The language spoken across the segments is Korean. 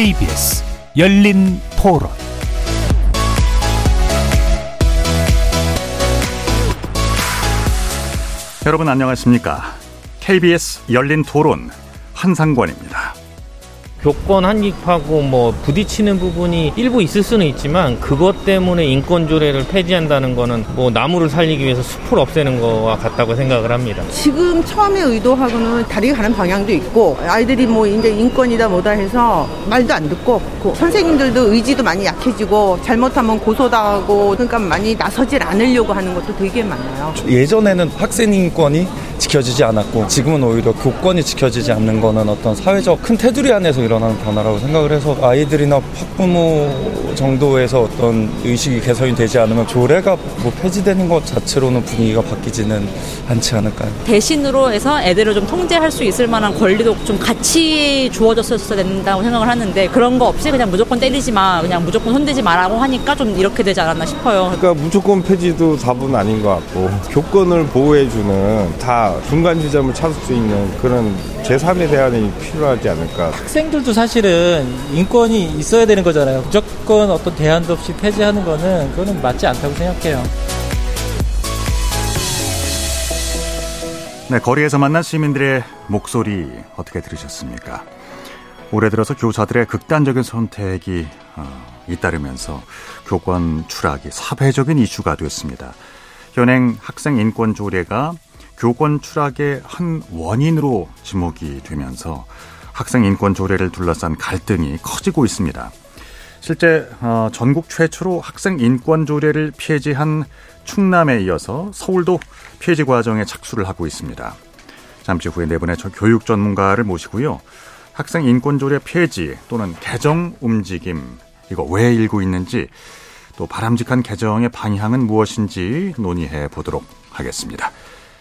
KBS 열린 토론 여러분 안녕하십니까? KBS 열린 토론 한상권입니다. 교권 한입하고 뭐 부딪히는 부분이 일부 있을 수는 있지만 그것 때문에 인권 조례를 폐지한다는 거는 뭐 나무를 살리기 위해서 숲을 없애는 거와 같다고 생각을 합니다. 지금 처음에 의도하고는 다르게 가는 방향도 있고 아이들이 뭐 이제 인권이다 뭐다 해서 말도 안 듣고 그 선생님들도 의지도 많이 약해지고 잘못하면 고소당하고 그러니까 많이 나서질 않으려고 하는 것도 되게 많아요. 예전에는 학생 인권이 지켜지지 않았고 지금은 오히려 교권이 지켜지지 않는 거는 어떤 사회적 큰 테두리 안에서 일어나는 변화라고 생각을 해서 아이들이나 학부모 정도에서 어떤 의식이 개선이 되지 않으면 조례가 뭐 폐지되는 것 자체로는 분위기가 바뀌지는 않지 않을까요? 대신으로 해서 애들을 좀 통제할 수 있을 만한 권리도 좀 같이 주어졌어야 된다고 생각을 하는데 그런 거 없이 그냥 무조건 때리지 마, 그냥 무조건 손대지 마라고 하니까 좀 이렇게 되지 않았나 싶어요. 그러니까 무조건 폐지도 답은 아닌 것 같고 교권을 보호해주는 다 중간 지점을 찾을 수 있는 그런 제3의 대안이 필요하지 않을까. 학생들도 사실은 인권이 있어야 되는 거잖아요. 무조건 어떤 대안도 없이 폐지하는 거는 그거는 맞지 않다고 생각해요. 네, 거리에서 만난 시민들의 목소리 어떻게 들으셨습니까? 올해 들어서 교사들의 극단적인 선택이 어, 잇따르면서 교권 추락이 사회적인 이슈가 됐습니다. 현행 학생 인권 조례가 교권 추락의 한 원인으로 지목이 되면서 학생 인권 조례를 둘러싼 갈등이 커지고 있습니다. 실제 어, 전국 최초로 학생 인권 조례를 폐지한 충남에 이어서 서울도 폐지 과정에 착수를 하고 있습니다. 잠시 후에 네 분의 교육 전문가를 모시고요. 학생 인권 조례 폐지 또는 개정 움직임 이거 왜 일고 있는지 또 바람직한 개정의 방향은 무엇인지 논의해 보도록 하겠습니다.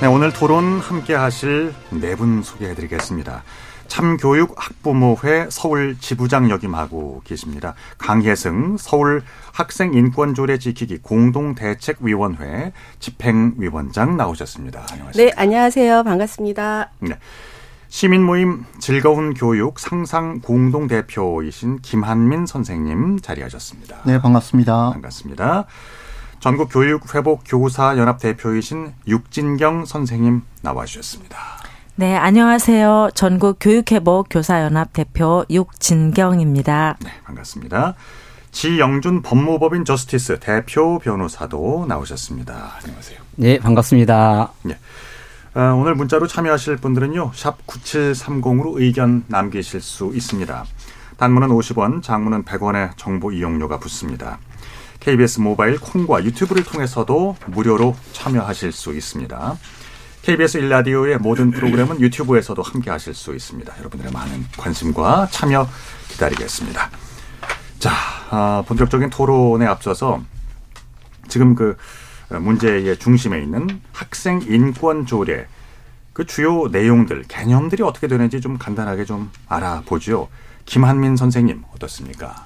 네, 오늘 토론 함께 하실 네 분 소개해 드리겠습니다. 참교육 학부모회 서울 지부장 역임하고 계십니다. 강혜승 서울 학생 인권 조례 지키기 공동 대책 위원회 집행위원장 나오셨습니다. 안녕하세요. 네, 안녕하세요. 반갑습니다. 네. 시민 모임 즐거운 교육 상상 공동 대표이신 김한민 선생님 자리하셨습니다. 네, 반갑습니다. 반갑습니다. 전국 교육 회복 교사 연합 대표이신 육진경 선생님 나와 주셨습니다. 네, 안녕하세요. 전국 교육 회복 교사 연합 대표 육진경입니다. 네, 반갑습니다. 지영준 법무법인 저스티스 대표 변호사도 나오셨습니다. 안녕하세요. 네, 반갑습니다. 네. 아, 오늘 문자로 참여하실 분들은요, 샵 9730으로 의견 남기실 수 있습니다. 단문은 50원, 장문은 100원의 정보 이용료가 붙습니다. KBS 모바일 콩과 유튜브를 통해서도 무료로 참여하실 수 있습니다. KBS 일라디오의 모든 프로그램은 유튜브에서도 함께 하실 수 있습니다. 여러분들의 많은 관심과 참여 기다리겠습니다. 자, 아, 본격적인 토론에 앞서서 지금 그 문제의 중심에 있는 학생 인권 조례 그 주요 내용들, 개념들이 어떻게 되는지 좀 간단하게 좀 알아보죠. 김한민 선생님 어떻습니까?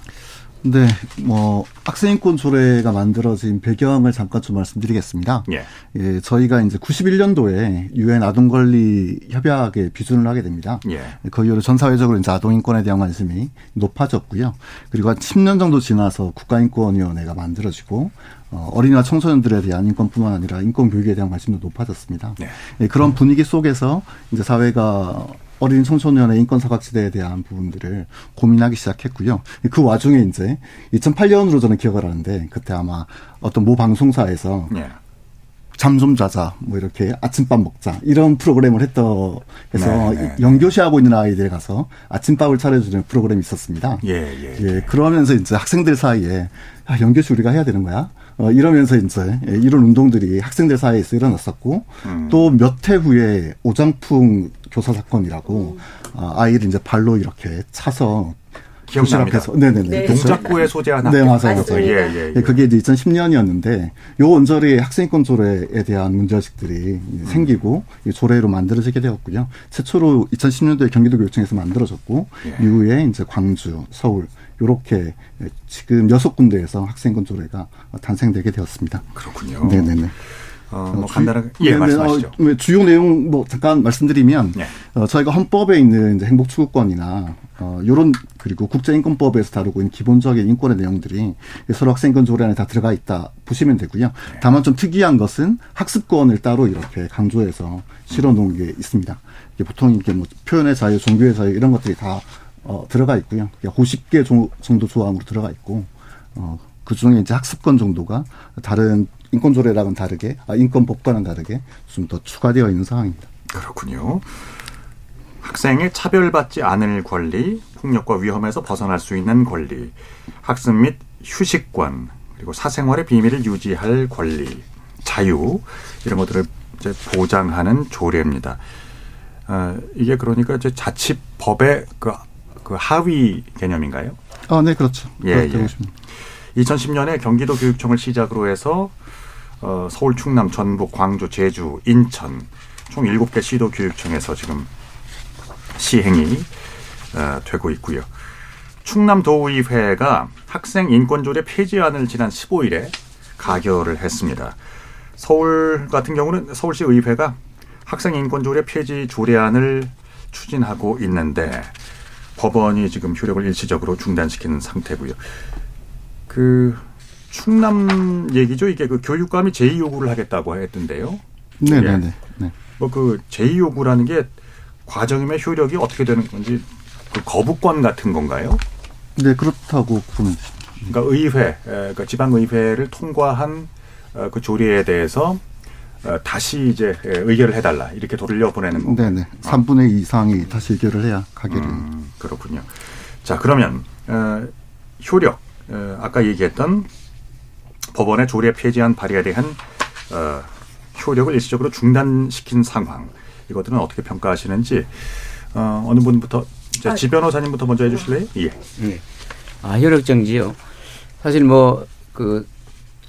네, 뭐 학생인권 조례가 만들어진 배경을 잠깐 좀 말씀드리겠습니다. 예. 예 저희가 이제 91년도에 유엔 아동권리 협약에 비준을 하게 됩니다. 예. 그 이후로 전 사회적으로 이제 아동인권에 대한 관심이 높아졌고요. 그리고 한 10년 정도 지나서 국가인권위원회가 만들어지고 어, 어린이와 청소년들에 대한 인권뿐만 아니라 인권 교육에 대한 관심도 높아졌습니다. 네. 예, 그런 분위기 속에서 이제 사회가 어린 청소년의 인권 사각지대에 대한 부분들을 고민하기 시작했고요. 그 와중에 이제 2008년으로 저는 기억을 하는데 그때 아마 어떤 모 방송사에서 네. 잠좀 자자 뭐 이렇게 아침밥 먹자 이런 프로그램을 했더 해서 네, 네, 연교시하고 있는 아이들 가서 아침밥을 차려주는 프로그램이 있었습니다. 예, 예, 예. 그러면서 이제 학생들 사이에 아, 연교시 우리가 해야 되는 거야? 어, 이러면서 이제 이런 운동들이 학생들 사이에서 일어났었고 음. 또몇 해 후에 오장풍 교사 사건이라고 음. 어, 아이를 이제 발로 이렇게 차서 기억납니다. 앞에서 네네네. 네. 동작구에 소재한 네 맞아요. 맞아요. 예, 예, 예. 그게 이제 2010년이었는데 요 원절이 학생인권 조례에 대한 문제의식들이 음. 생기고 조례로 만들어지게 되었고요. 최초로 2010년도에 경기도 교육청에서 만들어졌고 예. 이후에 이제 광주, 서울 요렇게 지금 여섯 군데에서 학생권 조례가 탄생되게 되었습니다. 그렇군요. 네네네. 어, 뭐 간단하게 예, 네, 말씀하시죠. 어, 주요 내용 뭐 잠깐 말씀드리면 네. 어, 저희가 헌법에 있는 이제 행복 추구권이나 어, 요런 그리고 국제인권법에서 다루고 있는 기본적인 인권의 내용들이 서로 학생권 조례 안에 다 들어가 있다 보시면 되고요. 네. 다만 좀 특이한 것은 학습권을 따로 이렇게 강조해서 실어 놓은 게 있습니다. 이게 보통 이게 뭐 표현의 자유, 종교의 자유 이런 것들이 다 어, 들어가 있고요. 50개 정도 조항으로 들어가 있고 어, 그 중에 이제 학습권 정도가 다른 인권 조례랑은 다르게, 아, 인권법과는 다르게 좀 더 추가되어 있는 상황입니다. 그렇군요. 학생이 차별받지 않을 권리, 폭력과 위험에서 벗어날 수 있는 권리, 학습 및 휴식권, 그리고 사생활의 비밀을 유지할 권리, 자유 이런 것들을 이제 보장하는 조례입니다. 어, 이게 그러니까 이제 자치법의 그, 그 하위 개념인가요? 아, 네, 그렇죠. 예, 예. 2010년에 경기도 교육청을 시작으로 해서 어, 서울, 충남, 전북, 광주, 제주, 인천 총 7개 시도 교육청에서 지금 시행이 어, 되고 있고요. 충남도의회가 학생 인권조례 폐지안을 지난 15일에 가결을 했습니다. 서울 같은 경우는 서울시 의회가 학생 인권조례 폐지 조례안을 추진하고 있는데 법원이 지금 효력을 일시적으로 중단시키는 상태고요. 그 충남 얘기죠. 이게 그 교육감이 제의 요구를 하겠다고 했던데요. 네네네. 예. 네. 네. 뭐그 제의 요구라는 게 과정임의 효력이 어떻게 되는 건지 그 거부권 같은 건가요? 네 그렇다고 보면 그러니까 의회, 그러니까 지방의회를 통과한 어, 그 조례에 대해서 어, 다시 이제 의결을 해달라 이렇게 돌려 보내는 건가요? 네네. 3분의 2 이상이 다시 의결을 해야 가결이. 음, 그렇군요. 자 그러면 어, 효력 어, 아까 얘기했던 법원의 조례 폐지안 발의에 대한 어, 효력을 일시적으로 중단시킨 상황 이것들은 어떻게 평가하시는지 어, 어느 분부터 아, 지 변호사님부터 먼저 해주실래요? 예. 예. 아 효력 정지요. 사실 뭐 그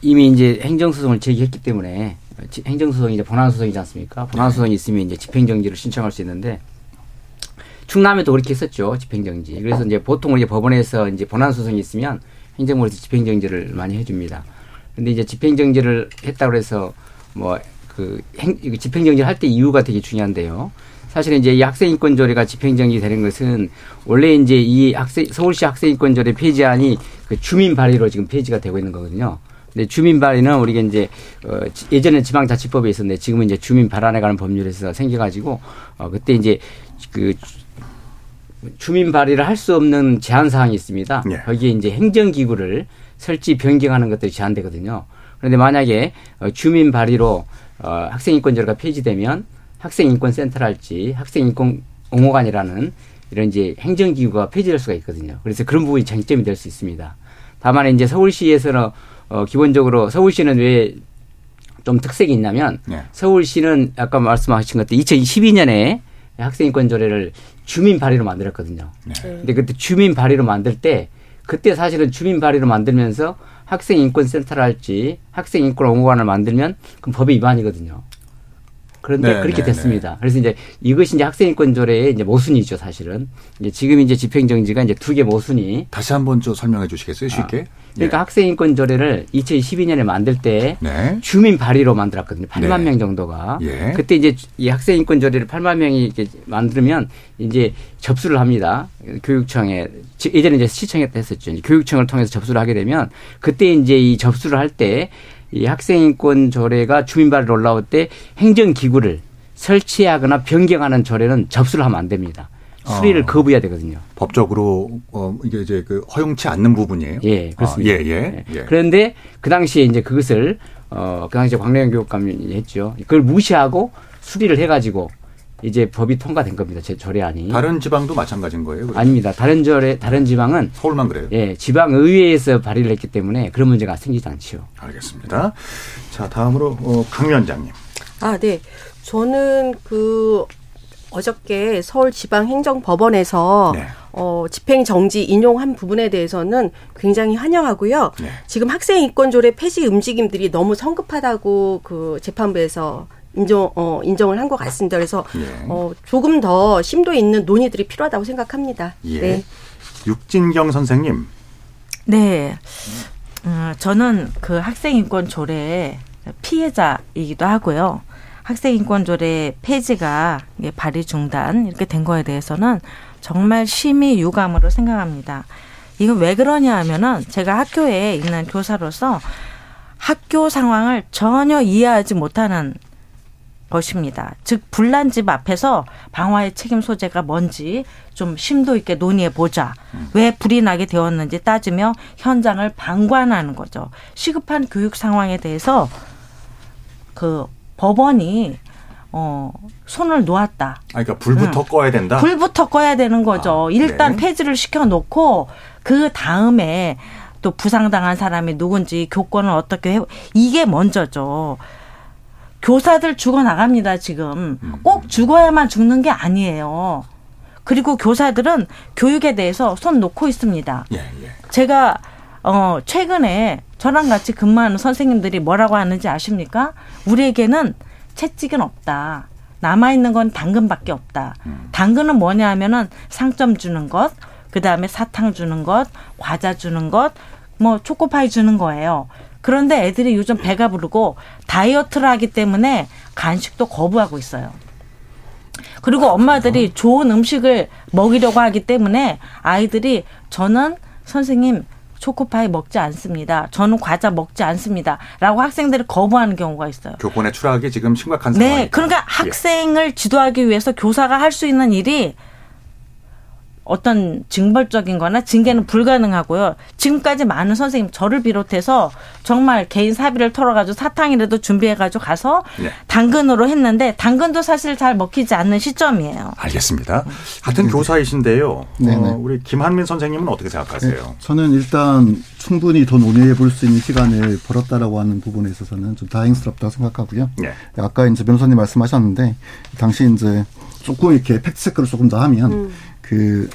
이미 이제 행정소송을 제기했기 때문에 행정소송이 이제 본안소송이지 않습니까? 본안소송이 있으면 이제 집행정지를 신청할 수 있는데 충남에도 그렇게 했었죠 집행정지. 그래서 이제 보통 이제 법원에서 이제 본안소송이 있으면 행정부에서 집행정지를 많이 해줍니다. 근데 이제 집행정지를 했다고 해서 뭐그 집행정지를 할 때 이유가 되게 중요한데요. 사실은 이제 이 학생인권조례가 집행정지 되는 것은 원래 이제 이 학생 서울시 학생인권조례 폐지안이 그 주민 발의로 지금 폐지가 되고 있는 거거든요. 근데 주민 발의는 우리가 이제 어 예전에 지방자치법에 있었는데 지금은 이제 주민 발안에 관한 법률에서 생겨가지고 어 그때 이제 그 주민 발의를 할 수 없는 제한 사항이 있습니다. 네. 거기에 이제 행정기구를 설치 변경하는 것들이 제한되거든요. 그런데 만약에 어, 주민 발의로 어, 학생 인권제가 폐지되면 학생 인권 센터랄지 학생 인권 옹호관이라는 이런 이제 행정기구가 폐지될 수가 있거든요. 그래서 그런 부분이 쟁점이 될 수 있습니다. 다만 이제 서울시에서는 어, 기본적으로 서울시는 왜 좀 특색이 있냐면 네. 서울시는 아까 말씀하신 것처럼 2012년에 학생인권 조례를 주민 발의로 만들었거든요. 네. 근데 그때 주민 발의로 만들 때 그때 사실은 주민 발의로 만들면서 학생 인권 센터를 할지 학생 인권 옹호관을 만들면 그럼 법의 위반이거든요. 그런데 네, 그렇게 네, 됐습니다. 네. 그래서 이제 이것이 이제 학생인권 조례의 이제 모순이죠, 사실은. 이제 지금 이제 집행정지가 이제 두 개 모순이. 다시 한번 좀 설명해 주시겠어요, 쉽게? 아, 그러니까 예. 학생인권 조례를 2012년에 만들 때 네. 주민 발의로 만들었거든요. 8만 명 정도가. 예. 그때 이제 이 학생인권 조례를 8만 명이 이렇게 만들면 이제 접수를 합니다. 교육청에 예전에 이제 시청에 했었죠. 교육청을 통해서 접수를 하게 되면 그때 이제 이 접수를 할 때 이 학생인권 조례가 주민발을 올라올 때 행정기구를 설치하거나 변경하는 조례는 접수를 하면 안 됩니다. 수리를 어. 거부해야 되거든요. 법적으로 어 이게 이제 그 허용치 않는 부분이에요. 예, 그렇습니다. 아, 예, 예, 예. 그런데 그 당시에 이제 그것을 어그 당시에 광래현 교육감이 했죠. 그걸 무시하고 수리를 해가지고 이제 법이 통과된 겁니다. 제 조례안이. 다른 지방도 마찬가지인 거예요? 그러면? 아닙니다. 다른 조례 다른 지방은 서울만 그래요. 예, 지방 의회에서 발의를 했기 때문에 그런 문제가 생기지 않지요. 알겠습니다. 자, 다음으로 어, 강 위원장님. 아, 네. 저는 그 어저께 서울지방행정법원에서 네. 어, 집행 정지 인용한 부분에 대해서는 굉장히 환영하고요. 네. 지금 학생 인권조례 폐지 움직임들이 너무 성급하다고 그 재판부에서 인정 어 인정을 한 것 같습니다. 그래서 예. 어 조금 더 심도 있는 논의들이 필요하다고 생각합니다. 예. 네. 육진경 선생님. 네. 어, 저는 그 학생 인권 조례 피해자이기도 하고요. 학생 인권 조례 폐지가 발의 중단 이렇게 된 거에 대해서는 정말 심히 유감으로 생각합니다. 이건 왜 그러냐 하면은 제가 학교에 있는 교사로서 학교 상황을 전혀 이해하지 못하는 것입니다. 즉 불난 집 앞에서 방화의 책임 소재가 뭔지 좀 심도 있게 논의해 보자. 음. 왜 불이 나게 되었는지 따지며 현장을 방관하는 거죠. 시급한 교육 상황에 대해서 그 법원이 어 손을 놓았다. 아, 그러니까 불부터 응. 꺼야 된다. 불부터 꺼야 되는 거죠. 아, 일단 네. 폐지를 시켜 놓고 그 다음에 또 부상당한 사람이 누군지 교권을 어떻게 해 이게 먼저죠. 교사들 죽어 나갑니다, 지금. 음. 꼭 죽어야만 죽는 게 아니에요. 그리고 교사들은 교육에 대해서 손 놓고 있습니다. 예, 예. 제가 어 최근에 저랑 같이 근무하는 선생님들이 뭐라고 하는지 아십니까? 우리에게는 채찍은 없다. 남아 있는 건 당근밖에 없다. 음. 당근은 뭐냐 하면은 상점 주는 것, 그 다음에 사탕 주는 것, 과자 주는 것, 뭐 초코파이 주는 거예요. 그런데 애들이 요즘 배가 부르고 다이어트를 하기 때문에 간식도 거부하고 있어요. 그리고 엄마들이 좋은 음식을 먹이려고 하기 때문에 아이들이 저는 선생님 초코파이 먹지 않습니다. 저는 과자 먹지 않습니다. 라고 학생들이 거부하는 경우가 있어요. 교권의 추락이 지금 심각한 상황이죠. 네. 그러니까 예. 학생을 지도하기 위해서 교사가 할 수 있는 일이 어떤 징벌적인 거나 징계는 불가능하고요. 지금까지 많은 선생님, 저를 비롯해서 정말 개인 사비를 털어가지고 사탕이라도 준비해가지고 가서 네. 당근으로 했는데 당근도 사실 잘 먹히지 않는 시점이에요. 알겠습니다. 같은 네. 교사이신데요. 어, 우리 김한민 선생님은 어떻게 생각하세요? 네. 저는 일단 충분히 더 논의해 볼 수 있는 시간을 벌었다라고 하는 부분에 있어서는 좀 다행스럽다고 생각하고요. 네. 아까 이제 변호사님 말씀하셨는데 당시 이제 조금 이렇게 팩트 체크를 조금 더 하면 음. 그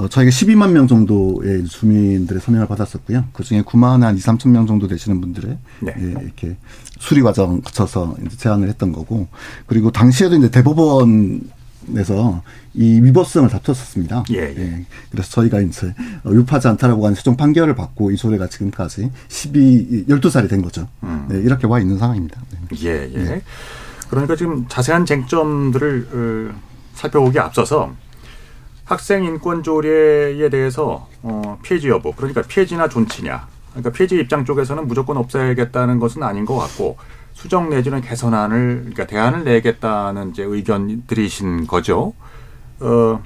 어, 저희가 12만 명 정도의 주민들의 서명을 받았었고요. 그 중에 9만 한 2, 3천 명 정도 되시는 분들의 네. 예, 이렇게 수리 과정 거쳐서 이제 제안을 했던 거고 그리고 당시에도 이제 대법원에서 이 위법성을 다퉜었습니다. 예, 예. 예. 그래서 저희가 이제 유파지 않다라고 하는 최종 판결을 받고 이 소리가 지금까지 12, 12살이 된 거죠. 음. 네, 이렇게 와 있는 상황입니다. 네. 예, 예. 네. 그러니까 지금 자세한 쟁점들을 어, 살펴보기 앞서서 학생 인권 조례에 대해서 어, 폐지 여부 그러니까 폐지나 존치냐 그러니까 폐지 입장 쪽에서는 무조건 없애야겠다는 것은 아닌 것 같고 수정 내지는 개선안을 그러니까 대안을 내겠다는 이제 의견들이신 거죠. 어,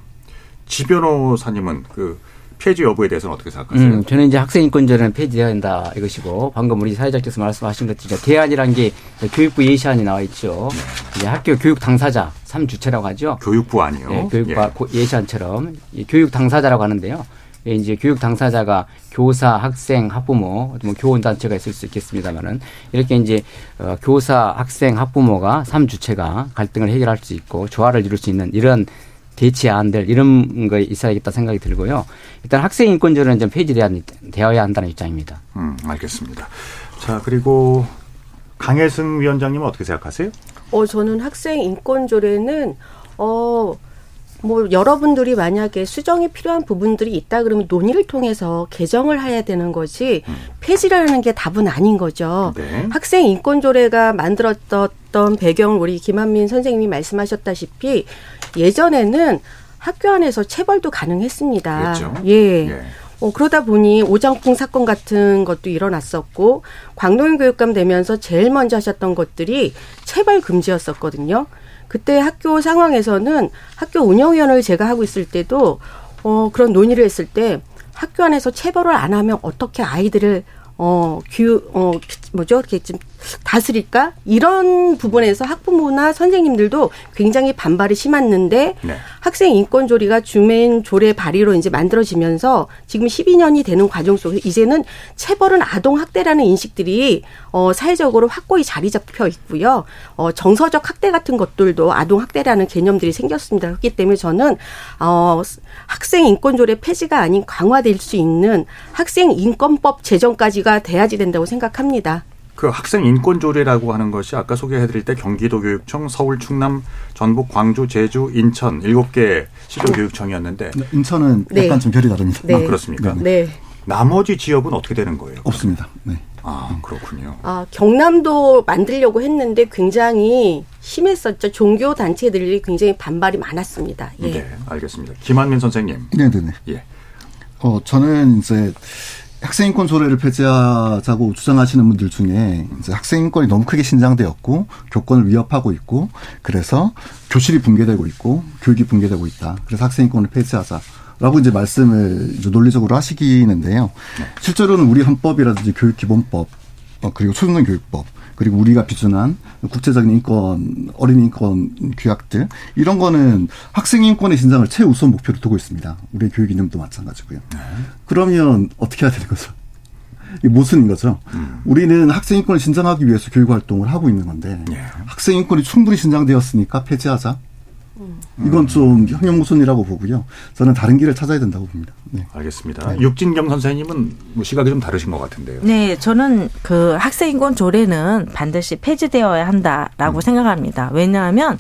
지 변호사님은 그 폐지 여부에 대해서는 어떻게 생각하세요? 음, 저는 이제 학생 인권제는 폐지해야 한다 이것이고 방금 우리 사회자께서 말씀하신 것처럼 대안이란 게 교육부 예시안이 나와 있죠. 네. 이제 학교 교육 당사자 3주체라고 하죠. 교육부 아니요. 네, 교육부 예. 예시안처럼 교육 당사자라고 하는데요. 예, 이제 교육 당사자가 교사, 학생, 학부모, 뭐 교원 단체가 있을 수 있겠습니다만은 이렇게 이제 어, 교사, 학생, 학부모가 3주체가 갈등을 해결할 수 있고 조화를 이룰 수 있는 이런 대치안들 이런 거 있어야겠다 생각이 들고요. 일단 학생 인권조례는 좀 폐지되어야 한다는 입장입니다. 음, 알겠습니다. 자 그리고 강혜승 위원장님은 어떻게 생각하세요? 어 저는 학생 인권조례는 어. 뭐 여러분들이 만약에 수정이 필요한 부분들이 있다 그러면 논의를 통해서 개정을 해야 되는 거지 음. 폐지라는 게 답은 아닌 거죠. 네. 학생 인권 조례가 만들었던 배경을 우리 김한민 선생님이 말씀하셨다시피 예전에는 학교 안에서 체벌도 가능했습니다. 그렇죠. 예. 예. 어, 그러다 보니 오장풍 사건 같은 것도 일어났었고 광노인 교육감 되면서 제일 먼저 하셨던 것들이 체벌 금지였었거든요. 그때 학교 상황에서는 학교 운영위원회를 제가 하고 있을 때도 어, 그런 논의를 했을 때 학교 안에서 체벌을 안 하면 어떻게 아이들을 어, 규, 어, 뭐죠? 이렇게 좀 다스릴까? 이런 부분에서 학부모나 선생님들도 굉장히 반발이 심했는데 네. 학생 인권 조리가 주민 조례 발의로 이제 만들어지면서 지금 12년이 되는 과정 속에서 이제는 체벌은 아동 학대라는 인식들이 어 사회적으로 확고히 자리 잡혀 있고요. 어 정서적 학대 같은 것들도 아동 학대라는 개념들이 생겼습니다. 그렇기 때문에 저는 어 학생 인권 조례 폐지가 아닌 강화될 수 있는 학생 인권법 제정까지가 돼야지 된다고 생각합니다. 그 학생 인권 조례라고 하는 것이 아까 소개해드릴 때 경기도 교육청, 서울, 충남, 전북, 광주, 제주, 인천 일곱 개 시도 교육청이었는데 네, 인천은 네. 약간 좀 결이 다릅니다. 네. 아, 그렇습니까? 네. 나머지 지역은 어떻게 되는 거예요? 없습니다. 네. 아 그렇군요. 아 경남도 만들려고 했는데 굉장히 심했었죠. 종교 단체들이 굉장히 반발이 많았습니다. 예. 네, 알겠습니다. 김한민 선생님. 네, 네, 네. 예. 어 저는 이제 학생인권 조례를 폐지하자고 주장하시는 분들 중에 이제 학생인권이 너무 크게 신장되었고 교권을 위협하고 있고 그래서 교실이 붕괴되고 있고 교육이 붕괴되고 있다. 그래서 학생인권을 폐지하자. 라고 이제 말씀을 이제 논리적으로 하시기는데요. 네. 실제로는 우리 헌법이라든지 교육기본법, 어, 그리고 초중등 교육법, 그리고 우리가 비준한 국제적인 인권, 어린이 인권 규약들 이런 거는 학생 인권의 신장을 최우선 목표로 두고 있습니다. 우리 교육 이념도 마찬가지고요. 네. 그러면 어떻게 해야 되는 거죠? 이 모순인 거죠. 음. 우리는 학생 인권을 신장하기 위해서 교육 활동을 하고 있는 건데 네. 학생 인권이 충분히 신장되었으니까 폐지하자. 이건 좀 형용모순이라고 보고요. 저는 다른 길을 찾아야 된다고 봅니다. 네. 알겠습니다. 네. 육진경 선생님은 뭐 시각이 좀 다르신 것 같은데요. 네, 저는 그 학생인권 조례는 반드시 폐지되어야 한다라고 음. 생각합니다. 왜냐하면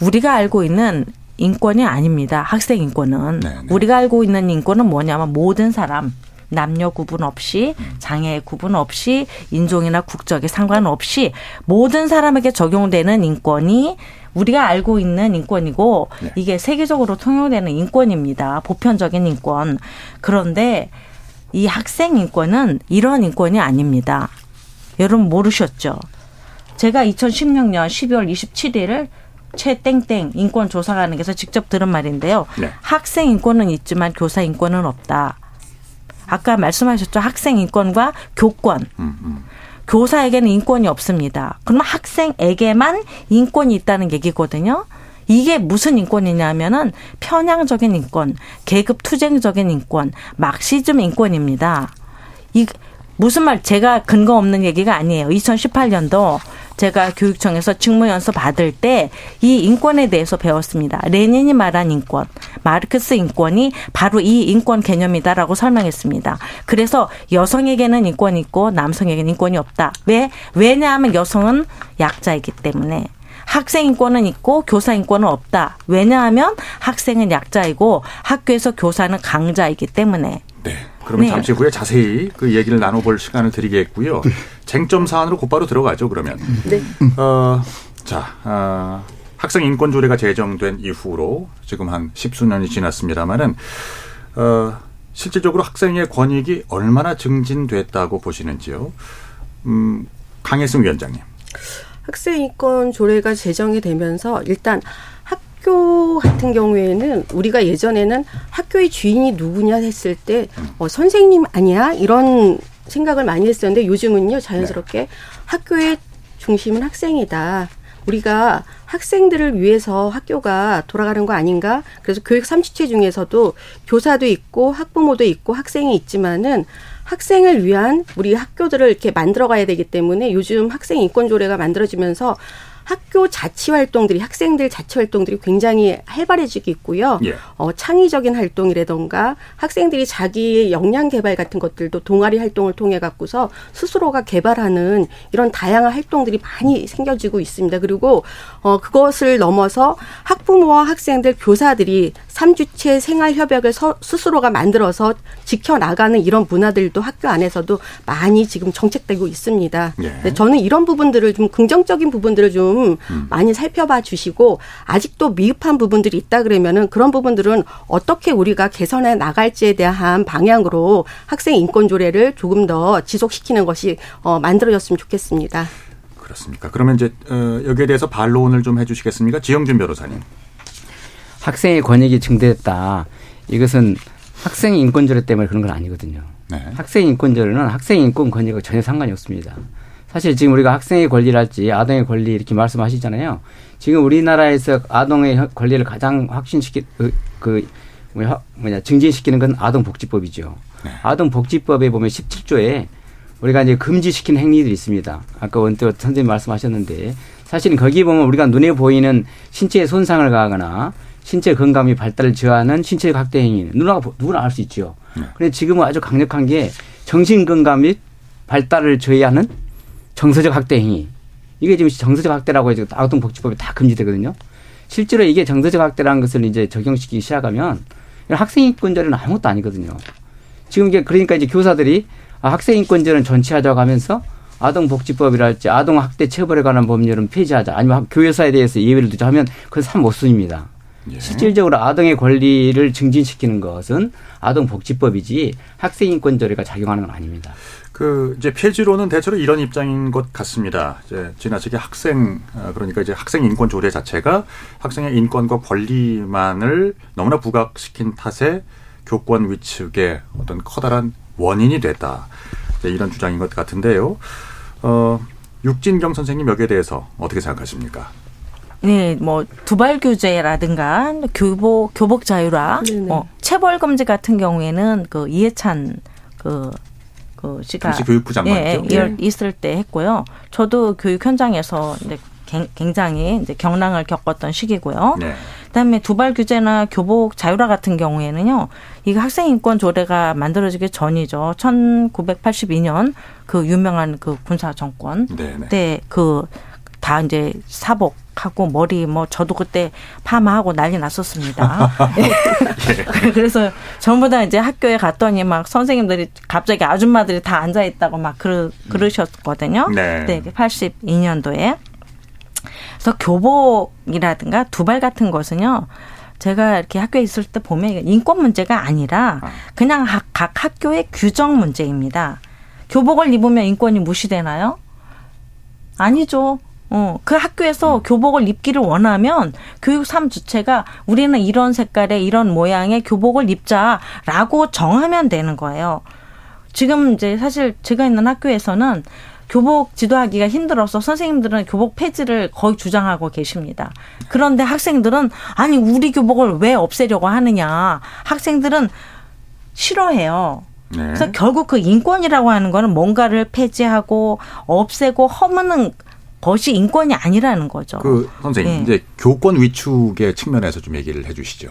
우리가 알고 있는 인권이 아닙니다. 학생 인권은 네네. 네. 우리가 알고 있는 인권은 뭐냐면 모든 사람 남녀 구분 없이 음. 장애 구분 없이 인종이나 국적에 상관없이 모든 사람에게 적용되는 인권이 우리가 알고 있는 인권이고 네. 이게 세계적으로 통용되는 인권입니다. 보편적인 인권. 그런데 이 학생 인권은 이런 인권이 아닙니다. 여러분 모르셨죠? 제가 2016년 12월 27일을 최땡땡 인권 조사관에게서 직접 들은 말인데요. 네. 학생 인권은 있지만 교사 인권은 없다. 아까 말씀하셨죠. 학생 인권과 교권. 음, 음. 교사에게는 인권이 없습니다. 그러면 학생에게만 인권이 있다는 얘기거든요. 이게 무슨 인권이냐면은 편향적인 인권, 계급 투쟁적인 인권, 막시즘 인권입니다. 이 무슨 말 제가 근거 없는 얘기가 아니에요. 2018년도 제가 교육청에서 직무연수 받을 때 이 인권에 대해서 배웠습니다. 레닌이 말한 인권, 마르크스 인권이 바로 이 인권 개념이다라고 설명했습니다. 그래서 여성에게는 인권이 있고 남성에게는 인권이 없다. 왜? 왜냐하면 여성은 약자이기 때문에. 학생 인권은 있고 교사 인권은 없다. 왜냐하면 학생은 약자이고 학교에서 교사는 강자이기 때문에. 네. 그러면 네. 잠시 후에 자세히 그 얘기를 나눠볼 시간을 드리겠고요. 네. 쟁점 사안으로 곧바로 들어가죠. 그러면. 네. 어, 자, 어, 학생 인권 조례가 제정된 이후로 지금 한 십수년이 지났습니다만은 어, 실질적으로 학생의 권익이 얼마나 증진됐다고 보시는지요? 음, 강혜승 위원장님. 학생 인권 조례가 제정이 되면서 일단 학교 같은 경우에는 우리가 예전에는 학교의 주인이 누구냐 했을 때 어, 선생님 아니야 이런 생각을 많이 했었는데 요즘은요 자연스럽게 네. 학교의 중심은 학생이다. 우리가 학생들을 위해서 학교가 돌아가는 거 아닌가? 그래서 교육 삼주체 중에서도 교사도 있고 학부모도 있고 학생이 있지만은 학생을 위한 우리 학교들을 이렇게 만들어 가야 되기 때문에 요즘 학생 인권 조례가 만들어지면서 학교 자치 활동들이 학생들 자치 활동들이 굉장히 활발해지고 있고요. 예. 어, 창의적인 활동이라던가 학생들이 자기의 역량 개발 같은 것들도 동아리 활동을 통해 갖고서 스스로가 개발하는 이런 다양한 활동들이 많이 생겨지고 있습니다. 그리고 어, 그것을 넘어서 학부모와 학생들 교사들이 삼주체 생활 협약을 서, 스스로가 만들어서 지켜 나가는 이런 문화들도 학교 안에서도 많이 지금 정책되고 있습니다. 예. 저는 이런 부분들을 좀 긍정적인 부분들을 좀 음. 많이 살펴봐 주시고 아직도 미흡한 부분들이 있다 그러면은 그런 부분들은 어떻게 우리가 개선해 나갈지에 대한 방향으로 학생 인권 조례를 조금 더 지속시키는 것이 어, 만들어졌으면 좋겠습니다. 그렇습니까? 그러면 이제 어, 여기에 대해서 반론을 좀 해주시겠습니까? 지영준 변호사님. 학생의 권익이 증대했다. 이것은 학생 인권조례 때문에 그런 건 아니거든요. 네. 학생 인권조례는 학생 인권 권익과 전혀 상관이 없습니다. 사실 지금 우리가 학생의 권리랄지 아동의 권리 이렇게 말씀하시잖아요. 지금 우리나라에서 아동의 권리를 가장 확신시키 그, 그 뭐냐 증진시키는 건 아동복지법이죠. 네. 아동복지법에 보면 17조에 우리가 이제 금지시키는 행위들이 있습니다. 아까 원태 선생님 말씀하셨는데 사실은 거기 보면 우리가 눈에 보이는 신체에 손상을 가하거나 신체 건강이 발달을 저하는 신체 학대 행위는 누구나 누구나 알 수 있죠. 네. 그런데 지금은 아주 강력한 게 정신 건강 및 발달을 저해하는 정서적 학대 행위. 이게 지금 정서적 학대라고 해서 아동복지법에 다 금지되거든요. 실제로 이게 정서적 학대라는 것을 이제 적용시키기 시작하면 학생 인권자는 아무것도 아니거든요. 지금 이게 그러니까 이제 교사들이 아, 학생 인권자는 전치하자고 하면서 아동복지법이랄지 아동학대 처벌에 관한 법률은 폐지하자 아니면 교회사에 대해서 예외를 두자 하면 그건 삼못순입니다. 예. 실질적으로 아동의 권리를 증진시키는 것은 아동복지법이지 학생인권조례가 작용하는 건 아닙니다. 그 이제 폐지로는 대체로 이런 입장인 것 같습니다. 이제 지나치게 학생 어, 그러니까 이제 학생 인권 조례 자체가 학생의 인권과 권리만을 너무나 부각시킨 탓에 교권 위축의 어떤 커다란 원인이 됐다. 이런 주장인 것 같은데요. 어, 육진경 선생님 여기에 대해서 어떻게 생각하십니까? 네, 뭐 두발 규제라든가 교복 교복 자유라, 뭐 체벌 금지 같은 경우에는 그 이해찬 그. 그 씨가 교육부 장관이죠. 예, 예, 있을 때 했고요. 저도 교육 현장에서 이제 굉장히 이제 경랑을 겪었던 시기고요. 네. 그다음에 두발 규제나 교복 자유화 같은 경우에는요. 이거 학생 인권 조례가 만들어지기 전이죠. 1982년 그 유명한 그 군사 정권 네, 네. 때그 다 이제 사복 하고 머리 뭐 저도 그때 파마하고 난리 났었습니다. 예. 그래서 전부 다 이제 학교에 갔더니 막 선생님들이 갑자기 아줌마들이 다 앉아 있다고 막 그러, 그러셨거든요. 네. 네 82년도에. 그래서 교복이라든가 두발 같은 것은요. 제가 이렇게 학교에 있을 때 보면 인권 문제가 아니라 그냥 각 학교의 규정 문제입니다. 교복을 입으면 인권이 무시되나요? 아니죠. 어, 그 학교에서 음. 교복을 입기를 원하면 교육 삼 주체가 우리는 이런 색깔의 이런 모양의 교복을 입자라고 정하면 되는 거예요. 지금 이제 사실 제가 있는 학교에서는 교복 지도하기가 힘들어서 선생님들은 교복 폐지를 거의 주장하고 계십니다. 그런데 학생들은 아니 우리 교복을 왜 없애려고 하느냐. 학생들은 싫어해요. 네. 그래서 결국 그 인권이라고 하는 거는 뭔가를 폐지하고 없애고 허무는 것이 인권이 아니라는 거죠. 그 선생님 네. 이제 교권 위축의 측면에서 좀 얘기를 해주시죠.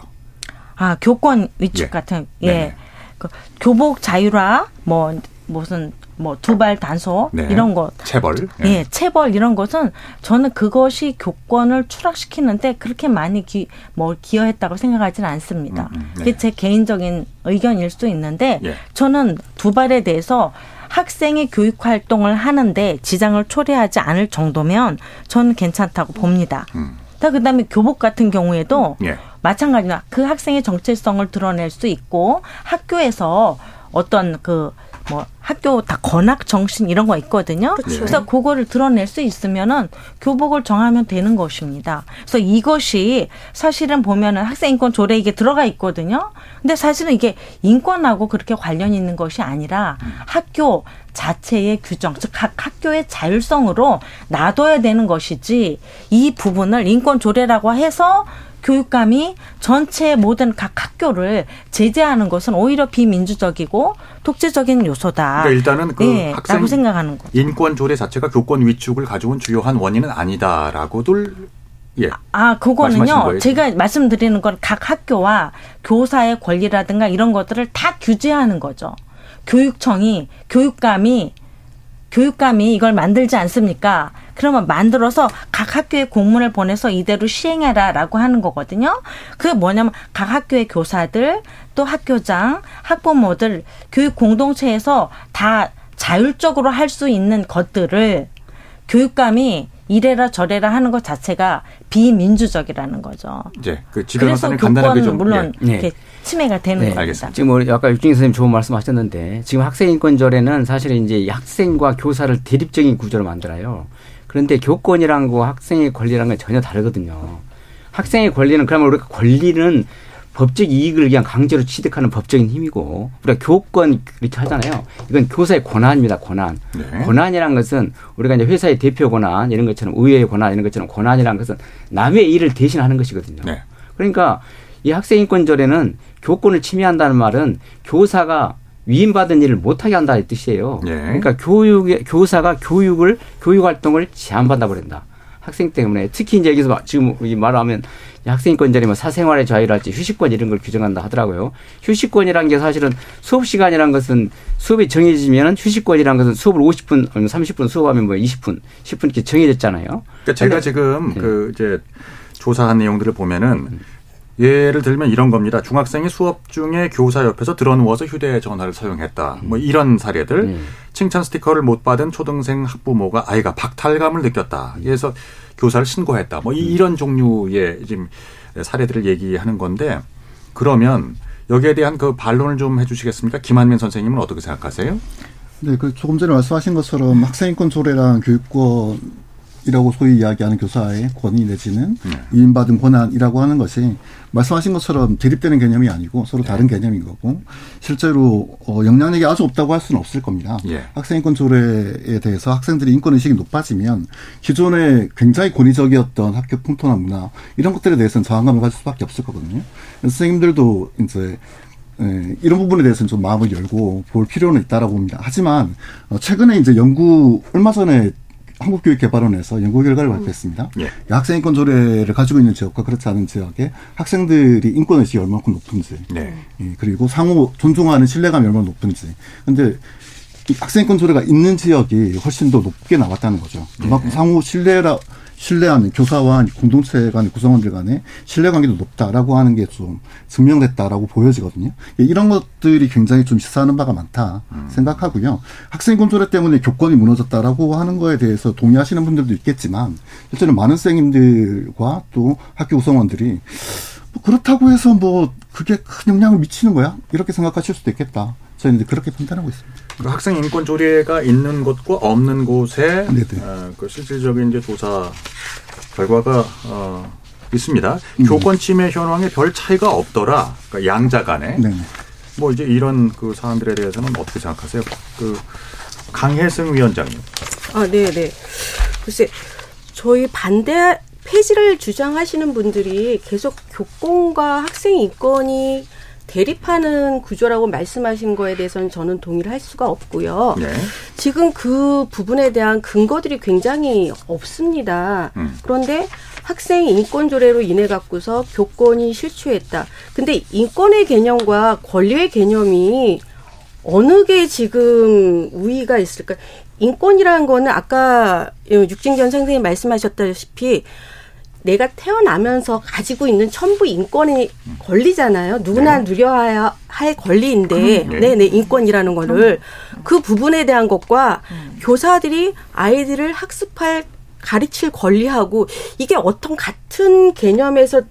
아 교권 위축 예. 같은 예. 그 교복 자율화 뭐 무슨 뭐 두발 단속 네. 이런 것 체벌 예. 예 체벌 이런 것은 저는 그것이 교권을 추락시키는데 그렇게 많이 기, 뭐 기여했다고 생각하지는 않습니다. 음, 음, 네. 그게 제 개인적인 의견일 수도 있는데 예. 저는 두발에 대해서 학생의 교육 활동을 하는데 지장을 초래하지 않을 정도면 저는 괜찮다고 봅니다. 음. 그다음에 교복 같은 경우에도 예. 마찬가지나 그 학생의 정체성을 드러낼 수 있고 학교에서 어떤 그 뭐 학교 다 건학 정신 이런 거 있거든요. 그쵸. 그래서 그거를 드러낼 수 있으면은 교복을 정하면 되는 것입니다. 그래서 이것이 사실은 보면은 학생 인권 조례 이게 들어가 있거든요. 근데 사실은 이게 인권하고 그렇게 관련 있는 것이 아니라 학교 자체의 규정, 즉 각 학교의 자율성으로 놔둬야 되는 것이지 이 부분을 인권 조례라고 해서 교육감이 전체 모든 각 학교를 제재하는 것은 오히려 비민주적이고 독재적인 요소다. 그러니까 일단은 그 네, 학생 생각하는 거 인권 조례 자체가 교권 위축을 가져온 주요한 원인은 아니다라고들 예. 아, 그거는요. 제가 말씀드리는 건 각 학교와 교사의 권리라든가 이런 것들을 다 규제하는 거죠. 교육청이 교육감이 교육감이 이걸 만들지 않습니까? 그러면 만들어서 각 학교에 공문을 보내서 이대로 시행해라라고 하는 거거든요. 그게 뭐냐면 각 학교의 교사들 또 학교장, 학부모들 교육 공동체에서 다 자율적으로 할 수 있는 것들을 교육감이 이래라 저래라 하는 것 자체가 비민주적이라는 거죠. 이제 그 그래서 교권 좀, 물론 예. 이렇게 침해가 되는 네. 겁니다. 알겠습니다. 지금 우리 아까 육진 선생님 좋은 말씀하셨는데 지금 학생인권조례는 사실 이제 학생과 교사를 대립적인 구조로 만들어요. 그런데 교권이란 거 학생의 권리란 건 전혀 다르거든요. 학생의 권리는 그러면 우리가 권리는 법적 이익을 그냥 강제로 취득하는 법적인 힘이고 우리가 교권 이렇게 하잖아요. 이건 교사의 권한입니다. 권한. 네. 권한이란 것은 우리가 이제 회사의 대표 권한 이런 것처럼 의회의 권한 이런 것처럼 권한이란 것은 남의 일을 대신하는 것이거든요. 네. 그러니까 이 학생인권조례는 교권을 침해한다는 말은 교사가 위임받은 일을 못하게 한다 이 뜻이에요. 네. 그러니까 교육의 교사가 교육을 교육 활동을 제한받아 버린다. 학생 때문에 특히 이제 여기서 지금 이 말하면 학생 권자리 뭐 사생활의 자유랄지 휴식권 이런 걸 규정한다 하더라고요. 휴식권이란 게 사실은 수업 시간이란 것은 수업이 정해지면 휴식권이란 것은 수업을 50분 아니면 30분 수업하면 뭐 20분, 10분 이렇게 정해졌잖아요. 그러니까 제가 지금 네. 그 이제 조사한 내용들을 보면은 예를 들면 이런 겁니다. 중학생이 수업 중에 교사 옆에서 드러누워서 휴대전화를 사용했다. 뭐 이런 사례들. 음. 칭찬 스티커를 못 받은 초등생 학부모가 아이가 박탈감을 느꼈다. 그래서 교사를 신고했다. 뭐 음. 이런 종류의 지금 사례들을 얘기하는 건데 그러면 여기에 대한 그 반론을 좀 해주시겠습니까? 김한민 선생님은 어떻게 생각하세요? 네, 그 조금 전에 말씀하신 것처럼 학생인권 조례랑 교육권 이라고 소위 이야기하는 교사의 권위 내지는 네. 위임받은 권한이라고 하는 것이 말씀하신 것처럼 대립되는 개념이 아니고 서로 다른 네. 개념인 거고 실제로 어, 영향력이 아주 없다고 할 수는 없을 겁니다. 예. 학생인권 조례에 대해서 학생들이 인권 의식이 높아지면 기존에 굉장히 권위적이었던 학교 풍토나 문화 이런 것들에 대해서는 저항감을 가질 수밖에 없을 거거든요. 선생님들도 이제 예, 이런 부분에 대해서는 좀 마음을 열고 볼 필요는 있다라고 봅니다. 하지만 어, 최근에 이제 연구 얼마 전에 한국교육개발원에서 연구 결과를 발표했습니다. 예. 학생 인권 조례를 가지고 있는 지역과 그렇지 않은 지역에 학생들이 인권 의식이 얼마큼 높은지, 네. 예, 그리고 상호 존중하는 신뢰감이 얼마나 높은지. 근데 학생 인권 조례가 있는 지역이 훨씬 더 높게 나왔다는 거죠. 그만큼 네. 상호 신뢰라 신뢰하는 교사와 공동체 간의 구성원들 간의 신뢰 관계도 높다라고 하는 게 좀 증명됐다라고 보여지거든요. 예, 이런 것들이 굉장히 좀 시사하는 바가 많다 음. 생각하고요. 학생인권 조례 때문에 교권이 무너졌다라고 하는 거에 대해서 동의하시는 분들도 있겠지만 실제로 많은 선생님들과 또 학교 구성원들이 뭐 그렇다고 해서 뭐 그게 큰 영향을 미치는 거야? 이렇게 생각하실 수도 있겠다. 저희는 그렇게 판단하고 있습니다. 그 학생 인권 조례가 있는 곳과 없는 곳에 어, 그 실질적인 이제 조사 결과가 어, 있습니다. 음. 교권 침해 현황에 별 차이가 없더라. 그러니까 양자 간에. 네네. 뭐 이제 이런 그 사안들에 대해서는 어떻게 생각하세요? 그 강혜승 위원장님. 아, 네, 네. 글쎄 저희 반대 폐지를 주장하시는 분들이 계속 교권과 학생 인권이 대립하는 구조라고 말씀하신 거에 대해서는 저는 동의를 할 수가 없고요. 네. 지금 그 부분에 대한 근거들이 굉장히 없습니다. 음. 그런데 학생 인권 조례로 인해 갖고서 교권이 실추했다. 근데 인권의 개념과 권리의 개념이 어느 게 지금 우위가 있을까? 인권이라는 거는 아까 육진견 선생님 말씀하셨다시피 내가 태어나면서 가지고 있는 천부 인권의 권리잖아요. 누구나 네. 누려야 할 권리인데, 네, 네, 인권이라는 거를 그 부분에 대한 것과 음. 교사들이 아이들을 학습할 가르칠 권리하고 이게 어떤 같은 개념에서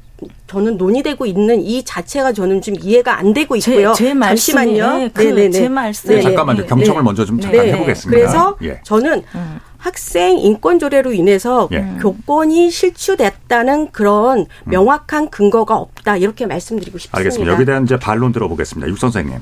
저는 논의되고 있는 이 자체가 저는 좀 이해가 안 되고 있고요. 제, 제 잠시만요. 그, 네네네. 제 말씀. 네, 잠깐만요. 경청을 네. 먼저 좀 잠깐 네. 해보겠습니다. 그래서 예. 저는 음. 학생 인권 조례로 인해서 예. 교권이 실추됐다는 그런 음. 명확한 근거가 없다 이렇게 말씀드리고 싶습니다. 알겠습니다. 여기에 대한 이제 반론 들어보겠습니다. 육 선생님.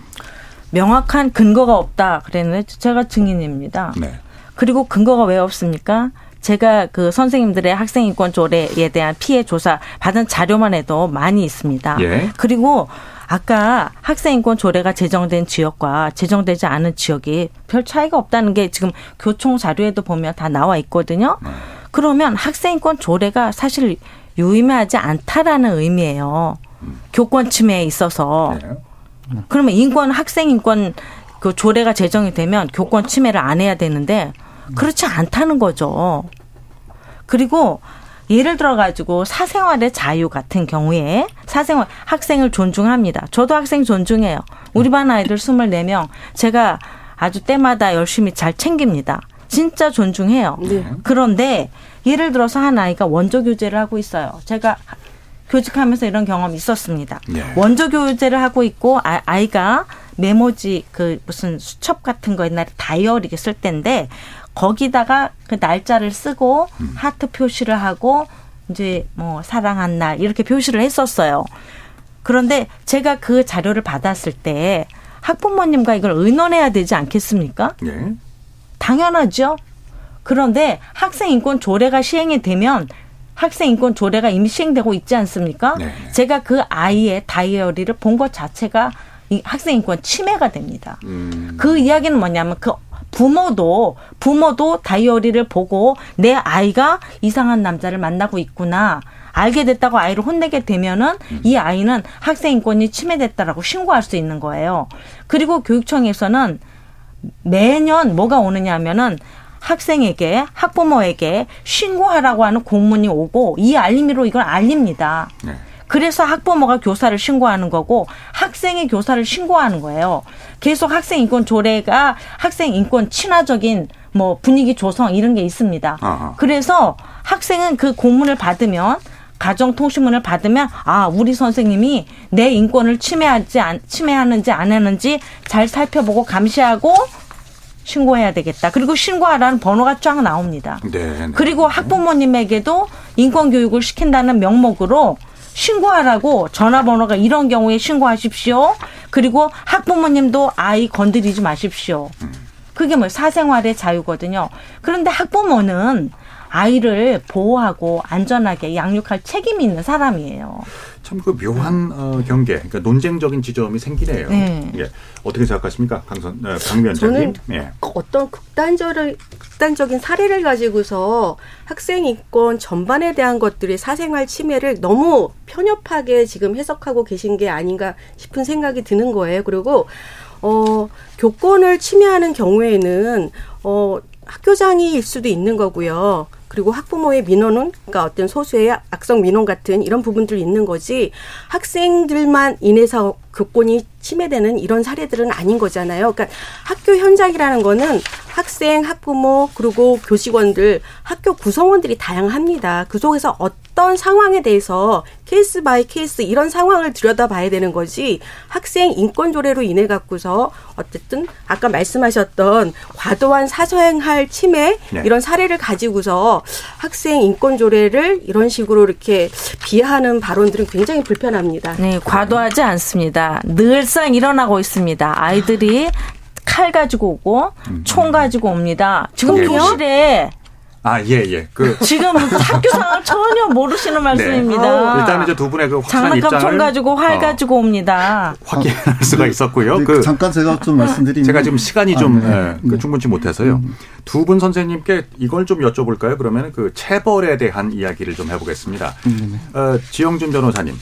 명확한 근거가 없다 그랬는데 제가 증인입니다. 네. 그리고 근거가 왜 없습니까? 제가 그 선생님들의 학생 인권 조례에 대한 피해 조사 받은 자료만 해도 많이 있습니다. 예. 그리고 아까 학생인권 조례가 제정된 지역과 제정되지 않은 지역이 별 차이가 없다는 게 지금 교총 자료에도 보면 다 나와 있거든요. 네. 그러면 학생인권 조례가 사실 유의미하지 않다라는 의미예요. 음. 교권 침해에 있어서. 네. 그러면 인권 학생 인권 그 조례가 제정이 되면 교권 침해를 안 해야 되는데 그렇지 않다는 거죠. 그리고 예를 들어 가지고 사생활의 자유 같은 경우에 사생활 학생을 존중합니다. 저도 학생 존중해요. 우리 반 아이들 24명 제가 아주 때마다 열심히 잘 챙깁니다. 진짜 존중해요. 네. 그런데 예를 들어서 한 아이가 원조 교제를 하고 있어요. 제가 교직하면서 이런 경험이 있었습니다. 네. 원조 교제를 하고 있고 아, 이가 메모지 그 무슨 수첩 같은 거 옛날에 다이어리 쓸 때인데 거기다가 그 날짜를 쓰고 음. 하트 표시를 하고 이제 뭐 사랑한 날 이렇게 표시를 했었어요. 그런데 제가 그 자료를 받았을 때 학부모님과 이걸 의논해야 되지 않겠습니까? 예. 당연하죠. 그런데 학생 인권 조례가 시행이 되면 학생 인권 조례가 이미 시행되고 있지 않습니까? 네. 제가 그 아이의 다이어리를 본 것 자체가 이 학생 인권 침해가 됩니다. 음. 그 이야기는 뭐냐면 그 부모도 부모도 다이어리를 보고 내 아이가 이상한 남자를 만나고 있구나. 알게 됐다고 아이를 혼내게 되면은 이 아이는 학생 인권이 침해됐다라고 신고할 수 있는 거예요. 그리고 교육청에서는 매년 뭐가 오느냐 하면은 학생에게 학부모에게 신고하라고 하는 공문이 오고 이 알림으로 이걸 알립니다. 네. 그래서 학부모가 교사를 신고하는 거고 학생이 교사를 신고하는 거예요. 계속 학생 인권 조례가 학생 인권 친화적인 뭐 분위기 조성 이런 게 있습니다. 아하. 그래서 학생은 그 공문을 받으면 가정통신문을 받으면 아 우리 선생님이 내 인권을 침해하지 안, 침해하는지 안 하는지 잘 살펴보고 감시하고 신고해야 되겠다. 그리고 신고하라는 번호가 쫙 나옵니다. 네. 네. 그리고 학부모님에게도 인권 교육을 시킨다는 명목으로 신고하라고 전화번호가 이런 경우에 신고하십시오. 그리고 학부모님도 아이 건드리지 마십시오. 그게 뭐 사생활의 자유거든요. 그런데 학부모는 아이를 보호하고 안전하게 양육할 책임이 있는 사람이에요. 참 그 묘한 어, 경계, 그러니까 논쟁적인 지점이 생기네요. 네. 예. 어떻게 생각하십니까, 강선, 어, 강 위원장님? 저는 예. 어떤 극단적인 극단적인 사례를 가지고서 학생 인권 전반에 대한 것들이 사생활 침해를 너무 편협하게 지금 해석하고 계신 게 아닌가 싶은 생각이 드는 거예요. 그리고 어 교권을 침해하는 경우에는 어 학교장일 수도 있는 거고요. 그리고 학부모의 민원은 그러니까 어떤 소수의 악성 민원 같은 이런 부분들이 있는 거지 학생들만 인해서 교권이 침해되는 이런 사례들은 아닌 거잖아요. 그러니까 학교 현장이라는 거는 학생, 학부모 그리고 교직원들, 학교 구성원들이 다양합니다. 그 속에서 어떤 상황에 대해서 case by case 이런 상황을 들여다봐야 되는 거지 학생 인권 조례로 인해 갖고서 어쨌든 아까 말씀하셨던 과도한 사소행할 침해 네. 이런 사례를 가지고서 학생 인권 조례를 이런 식으로 이렇게 비하하는 발언들은 굉장히 불편합니다. 네, 과도하지 않습니다. 늘상 일어나고 있습니다. 아이들이 칼 가지고 오고 총 가지고 옵니다. 지금 예. 교실에 아, 예, 예. 그. 지금 학교 상황 전혀 모르시는 말씀입니다. 네. 일단 이제 두 분의 그 확실한 장난감 총 입장을 가지고 활 어, 가지고 옵니다. 확인할 수가 있었고요. 네, 그 잠깐 제가 좀 말씀드리면 제가 지금 시간이 아, 좀 네. 예, 그 충분치 못해서요. 두분 선생님께 이걸 좀 여쭤볼까요? 그러면 그 체벌에 대한 이야기를 좀 해보겠습니다. 어, 지영준 변호사님.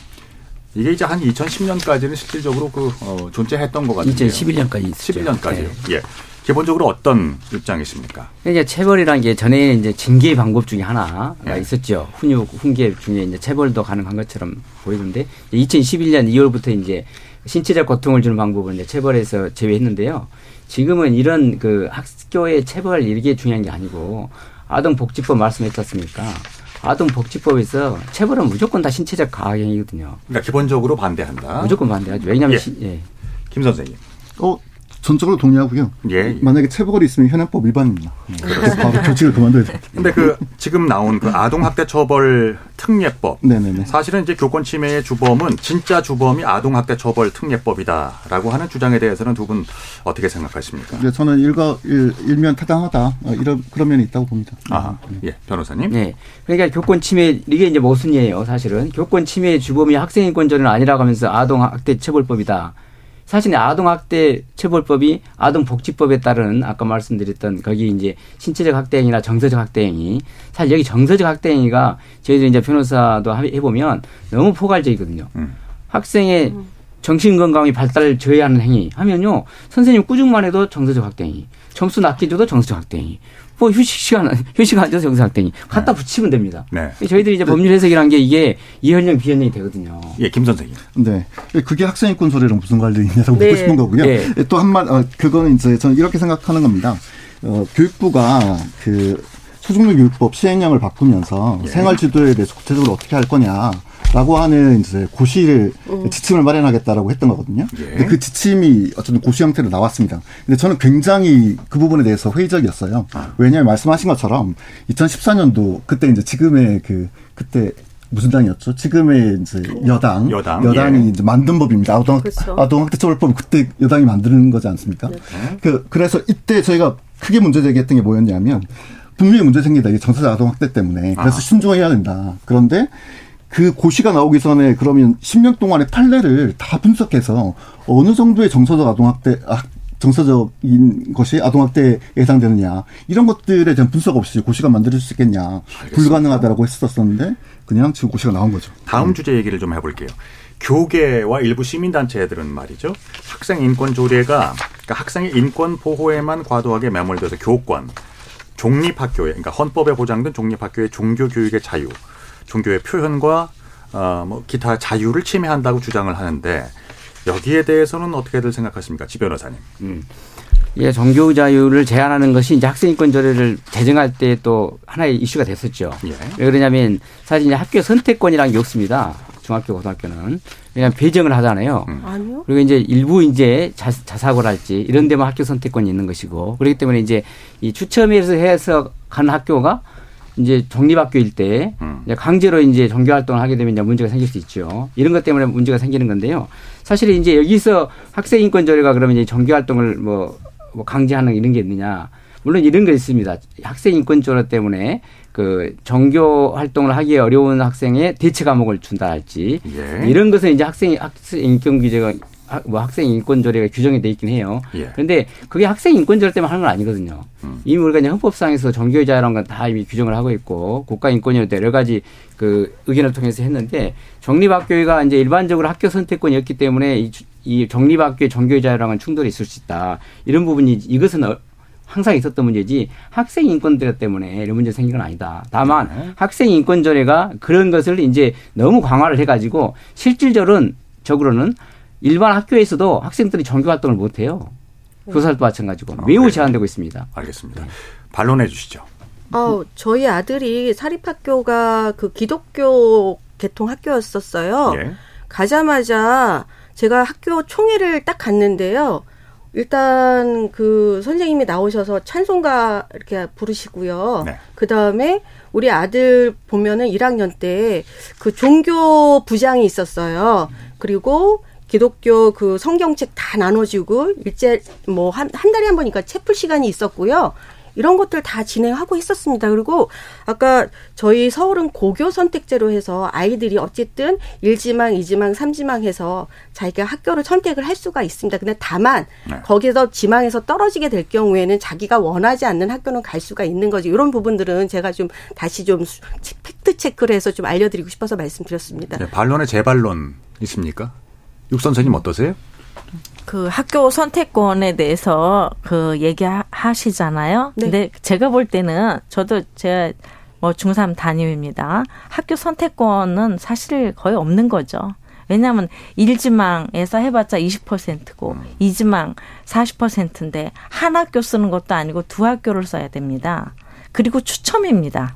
이게 이제 한 2010년까지는 실질적으로 그 어, 존재했던 것 같은데요. 2011년까지 있었죠. 11년까지요. 예. 기본적으로 어떤 입장이십니까? 이제 체벌이라는 게 전에 이제 징계 방법 중에 하나가 네. 있었죠. 훈육, 훈계 중에 이제 체벌도 가능한 것처럼 보이던데 2011년 2월부터 이제 신체적 고통을 주는 방법을 이제 체벌에서 제외했는데요. 지금은 이런 그 학교의 체벌 이게 중요한 게 아니고 아동복지법 말씀했지 않습니까? 아동복지법에서 체벌은 무조건 다 신체적 가학행위거든요. 그러니까 기본적으로 반대한다. 무조건 반대하죠. 왜냐하면 예. 시- 예. 김 선생님. 어, 전적으로 동의하고요. 예. 만약에 체벌이 있으면 현행법 위반입니다. 그래서 바로 조직을 그만둬야 됩니다. 근데 그 지금 나온 그 아동학대 처벌 특례법. 네네네. 사실은 이제 교권 침해의 주범은 진짜 주범이 아동학대 처벌 특례법이다라고 하는 주장에 대해서는 두 분 어떻게 생각하십니까? 네, 저는 일가 일, 일면 타당하다 어, 이런 그런 면이 있다고 봅니다. 아, 예, 변호사님. 네. 그러니까 교권 침해 이게 이제 모순이에요, 사실은. 교권 침해 주범이 학생인권자는 아니라고 하면서 아동학대 처벌법이다. 사실 아동학대 처벌법이 아동복지법에 따른 아까 말씀드렸던 거기 이제 신체적 학대행위나 정서적 학대행위. 사실 여기 정서적 학대행위가 저희들 이제 변호사도 하- 해보면 너무 포괄적이거든요. 학생의 정신 건강이 발달을 저해하는 행위 하면요 선생님 꾸중만 해도 정서적 학대행위, 점수 낮게 줘도 정서적 학대행위, 뭐 휴식 시간 휴식 안 줘도 정서적 학대행위 갖다 붙이면 됩니다. 네. 저희들이 이제 법률 해석이란 게 이게 이현령 비현령이 되거든요. 예, 김 선생님. 네. 그게 학생인권 소리랑 무슨 관련이 있냐고 네. 묻고 싶은 거고요. 네. 또한 말, 어, 그거는 이제 저는 이렇게 생각하는 겁니다. 어, 교육부가 그 초중등 교육법 시행령을 바꾸면서 예. 생활 지도에 대해서 구체적으로 어떻게 할 거냐. 라고 하는 이제 고시를 음. 지침을 마련하겠다라고 했던 거거든요. 예. 근데 그 지침이 어쨌든 고시 형태로 나왔습니다. 근데 저는 굉장히 그 부분에 대해서 회의적이었어요. 아. 왜냐하면 말씀하신 것처럼 2014년도 그때 이제 지금의 그 그때 무슨 당이었죠? 지금의 이제 여당, 여당 여당이 예. 이제 만든 법입니다. 아동 그렇죠. 아동학대 처벌법 그때 여당이 만드는 거지 않습니까? 네. 그 그래서 이때 저희가 크게 문제 제기했던 게 뭐였냐면 분명히 문제 생기다 이게 정서적 아동학대 때문에 그래서 아. 신중해야 된다. 그런데 그 고시가 나오기 전에 그러면 10년 동안의 판례를 다 분석해서 어느 정도의 정서적 아동학대 정서적인 것이 아동학대에 해당되느냐 이런 것들에 대한 분석 없이 고시가 만들어질 수 있겠냐 알겠습니다. 불가능하다라고 했었었는데 그냥 지금 고시가 나온 거죠. 다음 음. 주제 얘기를 좀 해볼게요. 교계와 일부 시민단체들은 말이죠. 학생 인권 조례가 그러니까 학생의 인권 보호에만 과도하게 매몰돼서 교권, 종립학교에 그러니까 헌법에 보장된 종립학교의 종교 교육의 자유, 종교의 표현과 어, 뭐 기타 자유를 침해한다고 주장을 하는데 여기에 대해서는 어떻게들 생각하십니까, 지 변호사님? 음. 예, 종교 자유를 제한하는 것이 이제 학생인권 조례를 제정할 때 또 하나의 이슈가 됐었죠. 예. 왜 그러냐면 사실 이제 학교 선택권이라는 게 없습니다. 중학교, 고등학교는. 그냥 배정을 하잖아요. 음. 아니요. 그리고 이제 일부 이제 자, 자사고랄지 이런 데만 학교 선택권이 있는 것이고 그렇기 때문에 이제 이 추첨해서 해서 가는 학교가 이제 독립학교일 때 음. 이제 강제로 이제 종교 활동을 하게 되면 이제 문제가 생길 수 있죠. 이런 것 때문에 문제가 생기는 건데요. 사실 이제 여기서 학생 인권 조례가 그러면 이제 종교 활동을 뭐, 뭐 강제하는 이런 게 있느냐? 물론 이런 거 있습니다. 학생 인권 조례 때문에 그 종교 활동을 하기 어려운 학생의 대체 과목을 준다 할지 예. 이런 것은 이제 학생 학생 인권 규제가 뭐 학생 인권 조례가 규정이 돼 있긴 해요. 예. 그런데 그게 학생 인권 조례 때문에 하는 건 아니거든요. 음. 이미 우리가 이제 헌법상에서 종교의 자유라는 건 다 이미 규정을 하고 있고 국가 인권위원 여러 가지 그 의견을 통해서 했는데 정립학교가 이제 일반적으로 학교 선택권이었기 때문에 이, 이 정립학교의 종교의 자유랑은 충돌이 있을 수 있다. 이런 부분이 이것은 어, 항상 있었던 문제지 학생 인권들 때문에 이런 문제 생긴 건 아니다. 다만 네. 학생 인권 조례가 그런 것을 이제 너무 강화를 해가지고 실질적으로는 적으로는 일반 학교에서도 학생들이 종교 활동을 못 해요. 교사도 마찬가지고 어, 매우 제한되고 있습니다. 알겠습니다. 네. 반론해 주시죠. 어, 저희 아들이 사립학교가 그 기독교 개통 학교였었어요. 예. 가자마자 제가 학교 총회를 딱 갔는데요. 일단 그 선생님이 나오셔서 찬송가 이렇게 부르시고요. 네. 그 다음에 우리 아들 보면은 1학년 때 그 종교 부장이 있었어요. 그리고 기독교 그 성경책 다 나눠주고 일제 뭐 한 한 달에 한 번이니까 채플 시간이 있었고요. 이런 것들 다 진행하고 있었습니다. 그리고 아까 저희 서울은 고교 선택제로 해서 아이들이 어쨌든 1지망, 2지망, 3지망 해서 자기가 학교를 선택을 할 수가 있습니다. 근데 다만 네. 거기서 지망에서 떨어지게 될 경우에는 자기가 원하지 않는 학교는 갈 수가 있는 거지. 이런 부분들은 제가 좀 다시 좀 팩트 체크를 해서 좀 알려드리고 싶어서 말씀드렸습니다. 네, 반론의 재반론 있습니까? 육 선생님 어떠세요? 그 학교 선택권에 대해서 그 얘기하시잖아요. 네. 근데 제가 볼 때는 저도 제가 뭐 중3 담임입니다. 학교 선택권은 사실 거의 없는 거죠. 왜냐하면 1지망에서 해봤자 20%고 음. 2지망 40%인데 한 학교 쓰는 것도 아니고 두 학교를 써야 됩니다. 그리고 추첨입니다.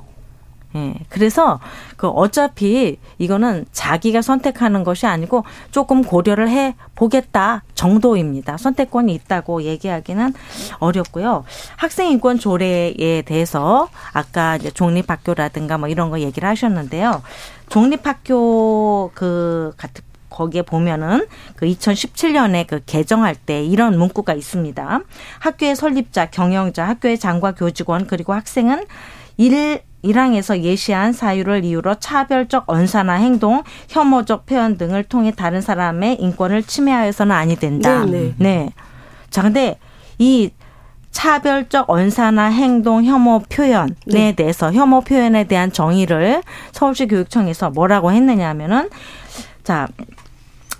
예. 그래서 그 어차피 이거는 자기가 선택하는 것이 아니고 조금 고려를 해 보겠다 정도입니다. 선택권이 있다고 얘기하기는 어렵고요. 학생 인권 조례에 대해서 아까 이제 종립학교라든가 뭐 이런 거 얘기를 하셨는데요. 종립학교 그 같은 거기에 보면은 그 2017년에 그 개정할 때 이런 문구가 있습니다. 학교의 설립자, 경영자, 학교의 장과 교직원 그리고 학생은 일 1항에서 예시한 사유를 이유로 차별적 언사나 행동, 혐오적 표현 등을 통해 다른 사람의 인권을 침해하여서는 아니 된다. 네, 네. 네. 자, 근데 이 차별적 언사나 행동, 혐오 표현에 네. 대해서 혐오 표현에 대한 정의를 서울시 교육청에서 뭐라고 했느냐 하면은 자,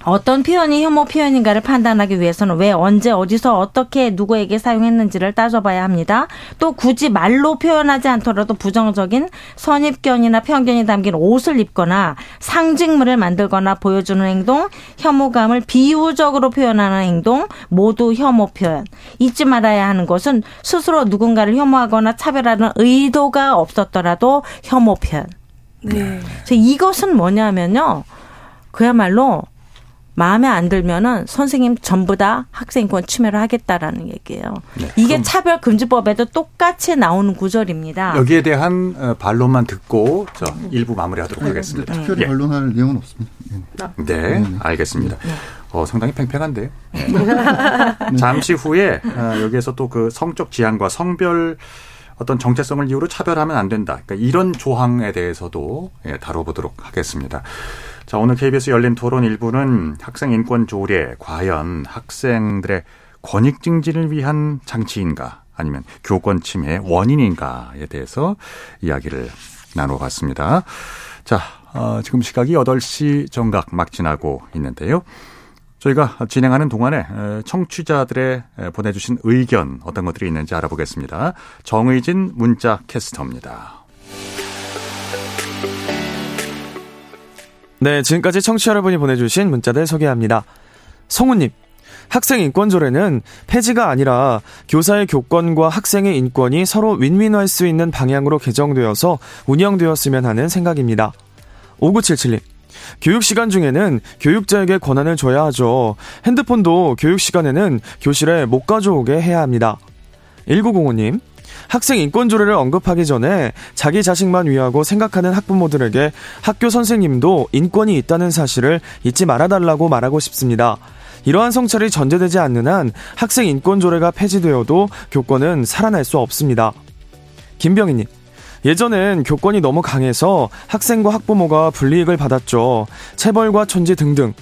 어떤 표현이 혐오 표현인가를 판단하기 위해서는 왜 언제 어디서 어떻게 누구에게 사용했는지를 따져봐야 합니다. 또 굳이 말로 표현하지 않더라도 부정적인 선입견이나 편견이 담긴 옷을 입거나 상징물을 만들거나 보여주는 행동, 혐오감을 비유적으로 표현하는 행동 모두 혐오 표현. 잊지 말아야 하는 것은 스스로 누군가를 혐오하거나 차별하는 의도가 없었더라도 혐오 표현. 네. 이것은 뭐냐면요. 그야말로 마음에 안 들면은 선생님 전부 다 학생권 침해를 하겠다라는 얘기예요. 네, 이게 차별금지법에도 똑같이 나오는 구절입니다. 여기에 대한 어, 반론만 듣고 저 일부 마무리하도록 네, 하겠습니다. 네, 특별히 예. 반론할 내용은 없습니다. 네, 네 알겠습니다. 어, 상당히 팽팽한데요. 잠시 후에 어, 여기에서 또 그 성적 지향과 성별 어떤 정체성을 이유로 차별하면 안 된다. 그러니까 이런 조항에 대해서도 예, 다뤄보도록 하겠습니다. 자, 오늘 KBS 열린 토론 일부는 학생 인권 조례 과연 학생들의 권익 증진을 위한 장치인가 아니면 교권 침해 원인인가에 대해서 이야기를 나눠봤습니다. 자, 어, 지금 시각이 8시 정각 막 지나고 있는데요. 저희가 진행하는 동안에 청취자들의 보내주신 의견 어떤 것들이 있는지 알아보겠습니다. 정의진 문자 캐스터입니다. 네, 지금까지 청취자 여러분이 보내주신 문자들 소개합니다. 성우님, 학생 인권조례는 폐지가 아니라 교사의 교권과 학생의 인권이 서로 윈윈할 수 있는 방향으로 개정되어서 운영되었으면 하는 생각입니다. 5977님, 교육 시간 중에는 교육자에게 권한을 줘야 하죠. 핸드폰도 교육 시간에는 교실에 못 가져오게 해야 합니다. 1905님, 학생 인권 조례를 언급하기 전에 자기 자식만 위하고 생각하는 학부모들에게 학교 선생님도 인권이 있다는 사실을 잊지 말아달라고 말하고 싶습니다. 이러한 성찰이 전제되지 않는 한 학생 인권 조례가 폐지되어도 교권은 살아날 수 없습니다. 김병희님. 예전엔 교권이 너무 강해서 학생과 학부모가 불이익을 받았죠. 체벌과 천지 등등.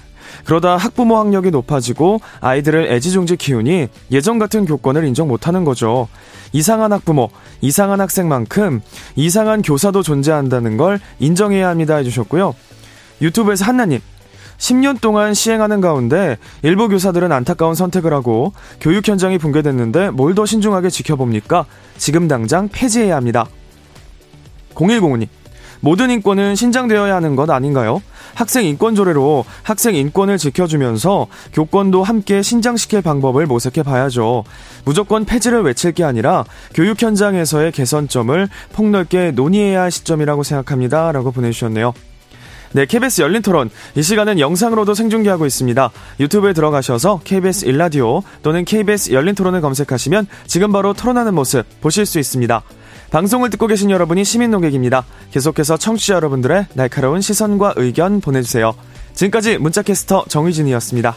그러다 학부모 학력이 높아지고 아이들을 애지중지 키우니 예전 같은 교권을 인정 못하는 거죠. 이상한 학부모, 이상한 학생만큼 이상한 교사도 존재한다는 걸 인정해야 합니다 해주셨고요. 유튜브에서 한나님, 10년 동안 시행하는 가운데 일부 교사들은 안타까운 선택을 하고 교육 현장이 붕괴됐는데 뭘 더 신중하게 지켜봅니까? 지금 당장 폐지해야 합니다. 0105님, 모든 인권은 신장되어야 하는 것 아닌가요? 학생 인권 조례로 학생 인권을 지켜주면서 교권도 함께 신장시킬 방법을 모색해 봐야죠. 무조건 폐지를 외칠 게 아니라 교육 현장에서의 개선점을 폭넓게 논의해야 할 시점이라고 생각합니다. 라고 보내주셨네요. 네, KBS 열린 토론. 이 시간은 영상으로도 생중계하고 있습니다. 유튜브에 들어가셔서 KBS 일라디오 또는 KBS 열린 토론을 검색하시면 지금 바로 토론하는 모습 보실 수 있습니다. 방송을 듣고 계신 여러분이 시민 농객입니다. 계속해서 청취자 여러분들의 날카로운 시선과 의견 보내주세요. 지금까지 문자캐스터 정의진이었습니다.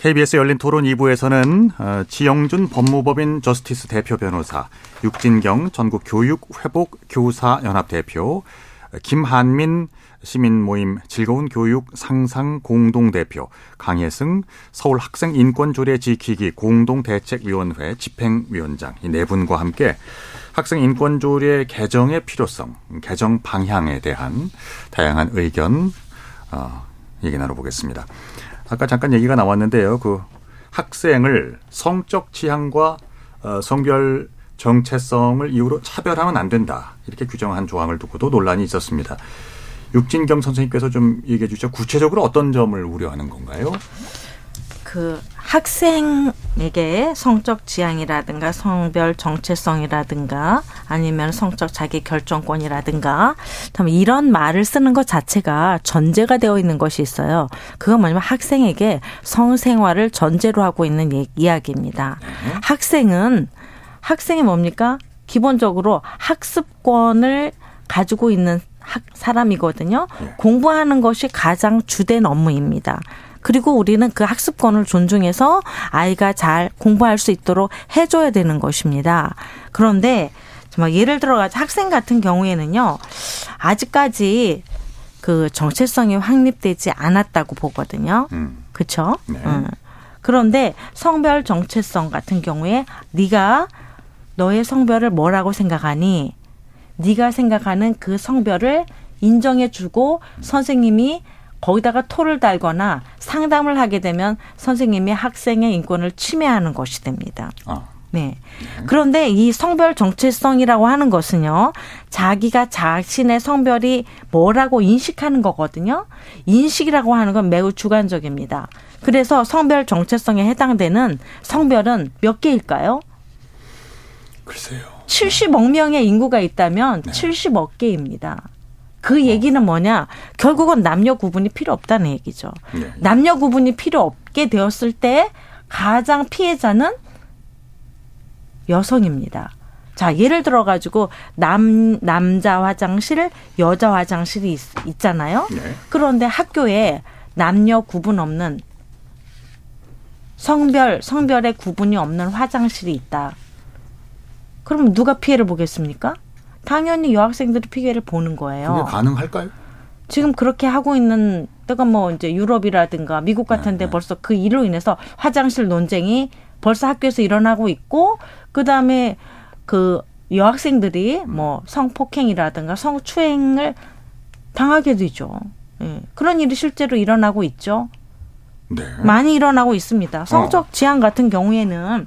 KBS 열린 토론 2부에서는 어, 지영준 법무법인 저스티스 대표 변호사, 육진경 전국 교육 회복 교사 연합 대표, 김한민 시민 모임 즐거운 교육 상상 공동 대표, 강혜승 서울 학생 인권 조례 지키기 공동 대책위원회 집행위원장 이 네 분과 함께 학생 인권 조례 개정의 필요성, 개정 방향에 대한 다양한 의견 어, 얘기 나눠보겠습니다. 아까 잠깐 얘기가 나왔는데요. 그 학생을 성적 취향과 어, 성별 정체성을 이유로 차별하면 안 된다. 이렇게 규정한 조항을 두고도 논란이 있었습니다. 육진경 선생님께서 좀 얘기해 주시죠. 구체적으로 어떤 점을 우려하는 건가요? 그 학생에게 성적 지향이라든가 성별 정체성이라든가 아니면 성적 자기 결정권이라든가 이런 말을 쓰는 것 자체가 전제가 되어 있는 것이 있어요. 그건 뭐냐면 학생에게 성생활을 전제로 하고 있는 예, 이야기입니다. 네. 학생은 학생이 뭡니까? 기본적으로 학습권을 가지고 있는 학, 사람이거든요. 네. 공부하는 것이 가장 주된 업무입니다. 그리고 우리는 그 학습권을 존중해서 아이가 잘 공부할 수 있도록 해줘야 되는 것입니다. 그런데 정말 예를 들어 학생 같은 경우에는요, 아직까지 그 정체성이 확립되지 않았다고 보거든요. 음. 그렇죠? 네. 음. 그런데 성별 정체성 같은 경우에 네가 너의 성별을 뭐라고 생각하니? 네가 생각하는 그 성별을 인정해주고 선생님이 거기다가 토를 달거나 상담을 하게 되면 선생님이 학생의 인권을 침해하는 것이 됩니다. 아. 네. 그런데 이 성별 정체성이라고 하는 것은요, 자기가 자신의 성별이 뭐라고 인식하는 거거든요. 인식이라고 하는 건 매우 주관적입니다. 그래서 성별 정체성에 해당되는 성별은 몇 개일까요? 글쎄요. 70억 명의 인구가 있다면 네. 70억 개입니다. 그 얘기는 뭐냐? 결국은 남녀 구분이 필요 없다는 얘기죠. 네. 남녀 구분이 필요 없게 되었을 때 가장 피해자는 여성입니다. 자, 예를 들어 가지고 남 남자 화장실, 여자 화장실이 있, 잖아요 네. 그런데 학교에 남녀 구분 없는 성별 성별의 구분이 없는 화장실이 있다. 그럼 누가 피해를 보겠습니까? 당연히 여학생들이 피해를 보는 거예요. 그게 가능할까요? 지금 그렇게 하고 있는 때가 뭐 이제 유럽이라든가 미국 같은데 네, 네. 벌써 그 일로 인해서 화장실 논쟁이 벌써 학교에서 일어나고 있고 그다음에 그 여학생들이 뭐 성폭행이라든가 성추행을 당하게 되죠. 예. 그런 일이 실제로 일어나고 있죠. 네. 많이 일어나고 있습니다. 성적 어. 지향 같은 경우에는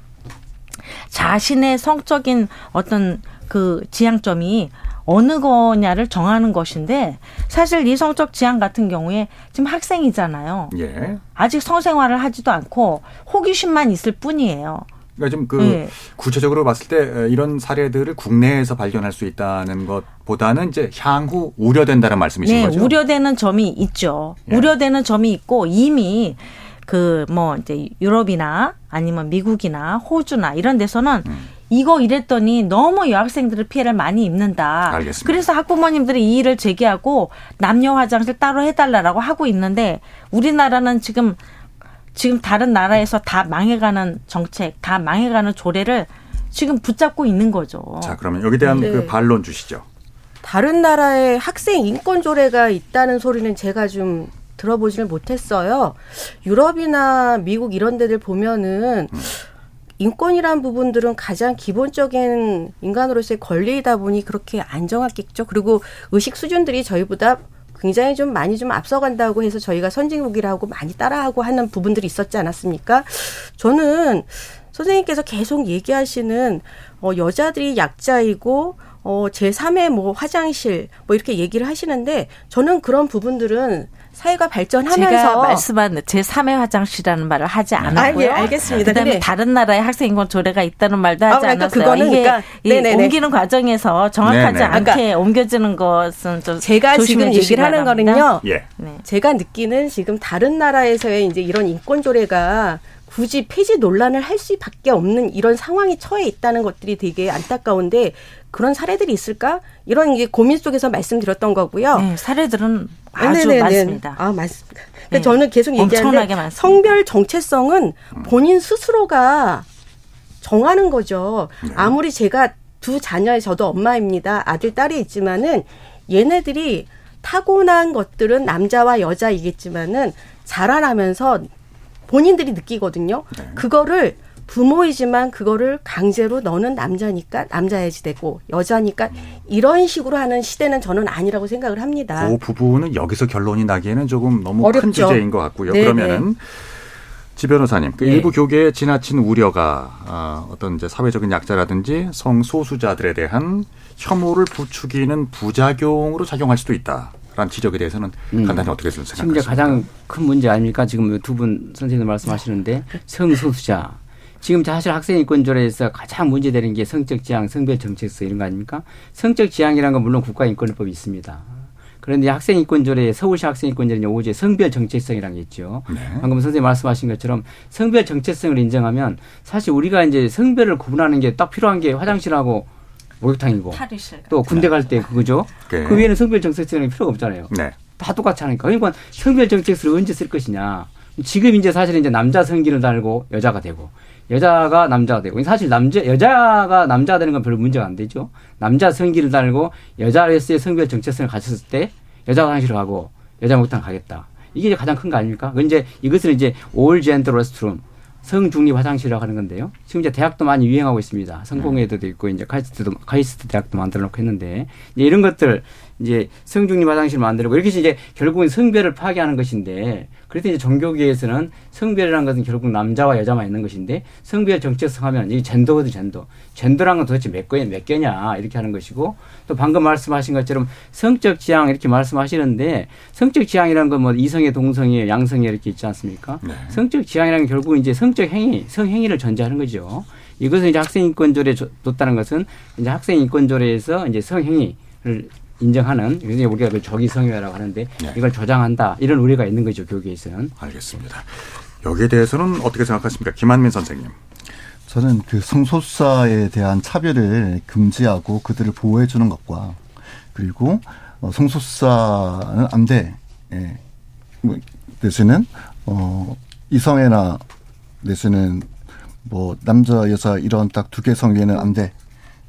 자신의 성적인 어떤 그 지향점이 어느 거냐를 정하는 것인데 사실 이 성적 지향 같은 경우에 지금 학생이잖아요. 예. 아직 성생활을 하지도 않고 호기심만 있을 뿐이에요. 그러니까 좀그 네. 구체적으로 봤을 때 이런 사례들을 국내에서 발견할 수 있다는 것보다는 이제 향후 우려된다는 말씀이신 네, 거죠? 우려되는 점이 있죠. 예. 우려되는 점이 있고 이미 그 뭐 이제 유럽이나 아니면 미국이나 호주나 이런 데서는 음. 이거 이랬더니 너무 여학생들을 피해를 많이 입는다. 알겠습니다. 그래서 학부모님들이 이 일을 제기하고 남녀 화장실 따로 해달라고 하고 있는데 우리나라는 지금 지금 다른 나라에서 다 망해가는 정책, 다 망해가는 조례를 지금 붙잡고 있는 거죠. 자, 그러면 여기 대한 네. 그 반론 주시죠. 다른 나라에 학생 인권 조례가 있다는 소리는 제가 좀 들어보지를 못했어요. 유럽이나 미국 이런 데들 보면은 음. 인권이란 부분들은 가장 기본적인 인간으로서의 권리이다 보니 그렇게 안정하겠죠. 그리고 의식 수준들이 저희보다 굉장히 좀 많이 좀 앞서간다고 해서 저희가 선진국이라고 많이 따라하고 하는 부분들이 있었지 않았습니까? 저는 선생님께서 계속 얘기하시는 어 여자들이 약자이고 어 제3의 뭐 화장실 뭐 이렇게 얘기를 하시는데 저는 그런 부분들은 사회가 발전하면서 제가 말씀한 제 3의 화장실이라는 말을 하지 않았고요. 아, 예, 알겠습니다. 그다음에 다른 나라에 학생 인권 조례가 있다는 말도 하지 아, 그러니까 않았어요. 그거는 이게 그러니까, 옮기는 과정에서 정확하지 네네. 않게 그러니까 옮겨지는 것은 좀 제가 지금 얘기를 하는 바랍니다. 거는요. 예. 네. 제가 느끼는 지금 다른 나라에서의 이제 이런 인권 조례가 굳이 폐지 논란을 할 수밖에 없는 이런 상황이 처해 있다는 것들이 되게 안타까운데 그런 사례들이 있을까? 이런 이제 고민 속에서 말씀드렸던 거고요. 네, 사례들은 아주 네네네. 많습니다. 아, 맞습니다. 근데 네. 저는 계속 얘기하는데 성별 정체성은 본인 스스로가 정하는 거죠. 네. 아무리 제가 두 자녀의 저도 엄마입니다. 아들, 딸이 있지만은 얘네들이 타고난 것들은 남자와 여자이겠지만은 자라나면서 본인들이 느끼거든요. 네. 그거를 부모이지만 그거를 강제로 너는 남자니까 남자야지 되고 여자니까 이런 식으로 하는 시대는 저는 아니라고 생각을 합니다. 그 부분은 여기서 결론이 나기에는 조금 너무 어렵죠. 큰 주제인 것 같고요. 네네. 그러면은 지 변호사님, 그 네. 일부 교계에 지나친 우려가 어, 어떤 이제 사회적인 약자라든지 성소수자들에 대한 혐오를 부추기는 부작용으로 작용할 수도 있다. 라는 지적에 대해서는 음. 간단히 어떻게 생각하십니까? 지금 가장 큰 문제 아닙니까? 지금 두 분 선생님 말씀하시는데 성소수자 지금 사실 학생 인권조례에서 가장 문제되는 게 성적 지향, 성별 정책성 이런 거 아닙니까? 성적 지향이라는 건 물론 국가인권법이 있습니다. 그런데 학생 인권조례, 서울시 학생 인권조례는 오제 성별 정체성이라는 게 있죠. 네. 방금 선생님 말씀하신 것처럼 성별 정체성을 인정하면 사실 우리가 이제 성별을 구분하는 게 딱 필요한 게 화장실하고 목욕탕이고 또 군대 갈 때 그거죠. 네. 그 위에는 성별 정체성이 필요가 없잖아요. 네. 다 똑같이 하니까. 그러니까 성별 정체성을 언제 쓸 것이냐. 지금 이제 사실 이제 남자 성기를 달고 여자가 되고 여자가 남자가 되고 사실 남자 여자가 남자가 되는 건 별로 문제가 안 되죠. 남자 성기를 달고 여자로서의 성별 정체성을 가졌을 때 여자 화장실을 가고 여자 목욕탕 가겠다. 이게 이제 가장 큰 거 아닙니까? 그 이제 이것을 이제 all gender restroom 성중립 화장실이라고 하는 건데요. 지금 이제 대학도 많이 유행하고 있습니다. 성공회대도 있고 이제 카이스트도 카이스트 대학도 만들어 놓고 했는데 이런 것들 이제 성중립 화장실 만들고 이렇게 이제 결국은 성별을 파괴하는 것인데 그래서 이제 종교계에서는 성별이라는 것은 결국 남자와 여자만 있는 것인데 성별 정체성 하면 이 젠더거든 젠더. 젠더라는 건 도대체 몇 개냐 몇 개냐 이렇게 하는 것이고 또 방금 말씀하신 것처럼 성적 지향 이렇게 말씀하시는데 성적 지향이라는 건 뭐 이성의 동성애 양성애 이렇게 있지 않습니까? 네. 성적 지향이라는 게 결국 이제 성적 행위 성행위를 전제하는 거죠. 이것은 이제 학생 인권 조례 뒀다는 것은 이제 학생 인권 조례에서 이제 성행위 를 인정하는 굉장히 우리가 그 적의성애라고 하는데 네. 이걸 조장한다 이런 우려가 있는 거죠 교육에서는. 알겠습니다. 여기에 대해서는 어떻게 생각하십니까, 김한민 선생님? 저는 그 성소수자에 대한 차별을 금지하고 그들을 보호해 주는 것과 그리고 어, 성소수자는 안 돼. 예. 뭐, 내지는 어 이성애나 내지는 뭐 남자 여자 이런 딱 두 개 성애는 안 돼.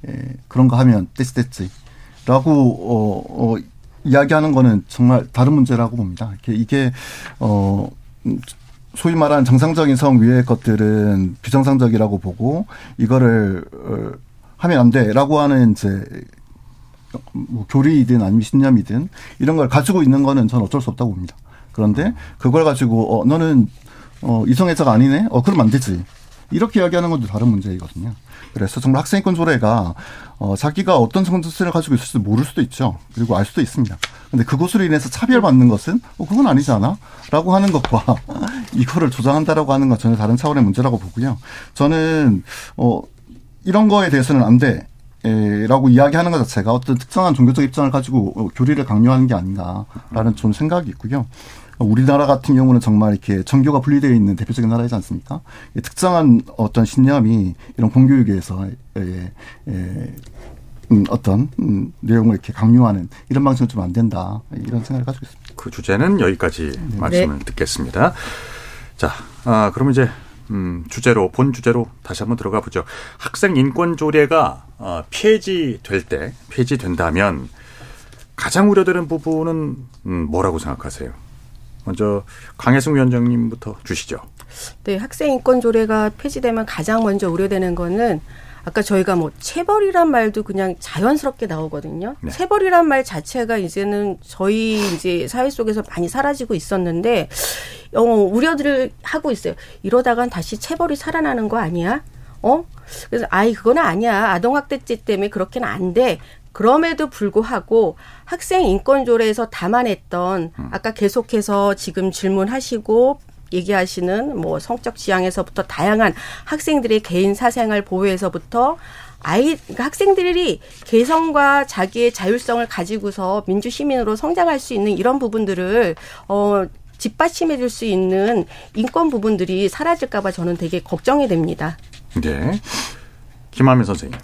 예. 그런 거 하면 떼스떼지. 라고 어, 어 이야기하는 거는 정말 다른 문제라고 봅니다. 이게 어 소위 말하는 정상적인 성 위의 것들은 비정상적이라고 보고 이거를 어, 하면 안 돼라고 하는 이제 뭐 교리이든 아니면 신념이든 이런 걸 가지고 있는 거는 저는 어쩔 수 없다고 봅니다. 그런데 그걸 가지고 어 너는 어 이성애자가 아니네. 어 그러면 안 되지. 이렇게 이야기하는 것도 다른 문제이거든요. 그래서 정말 학생인권 조례가 어, 자기가 어떤 성적을 가지고 있을지 모를 수도 있죠. 그리고 알 수도 있습니다. 근데 그것으로 인해서 차별받는 것은 어, 그건 아니잖아. 라고 하는 것과 이거를 조장한다라고 하는 건 전혀 다른 차원의 문제라고 보고요. 저는 어, 이런 거에 대해서는 안 돼. 라고 이야기하는 것 자체가 어떤 특정한 종교적 입장을 가지고 어, 교리를 강요하는 게 아닌가라는 좀 생각이 있고요. 우리나라 같은 경우는 정말 이렇게 정교가 분리되어 있는 대표적인 나라이지 않습니까? 특정한 어떤 신념이 이런 공교육에서 예, 예, 음, 어떤 음, 내용을 이렇게 강요하는 이런 방식은 좀 안 된다 이런 생각을 가지고 있습니다. 그 주제는 여기까지 네. 말씀을 네. 듣겠습니다. 자, 아, 그럼 이제 음, 주제로 본 주제로 다시 한번 들어가 보죠. 학생 인권 조례가 어, 폐지될 때 폐지된다면 가장 우려되는 부분은 음, 뭐라고 생각하세요? 먼저 강혜승 위원장님부터 주시죠. 네, 학생 인권 조례가 폐지되면 가장 먼저 우려되는 거는 아까 저희가 뭐 체벌이란 말도 그냥 자연스럽게 나오거든요. 네. 체벌이란 말 자체가 이제는 저희 이제 사회 속에서 많이 사라지고 있었는데 어, 우려들을 하고 있어요. 이러다간 다시 체벌이 살아나는 거 아니야? 어? 그래서 아이 그건 아니야. 아동 학대죄 때문에 그렇게는 안 돼. 그럼에도 불구하고 학생 인권조례에서 담아냈던 음. 아까 계속해서 지금 질문하시고 얘기하시는 뭐 성적 지향에서부터 다양한 학생들의 개인 사생활 보호에서부터 아이 그러니까 학생들이 개성과 자기의 자율성을 가지고서 민주 시민으로 성장할 수 있는 이런 부분들을 어 뒷받침해 줄 수 있는 인권 부분들이 사라질까 봐 저는 되게 걱정이 됩니다. 네. 김하민 선생님.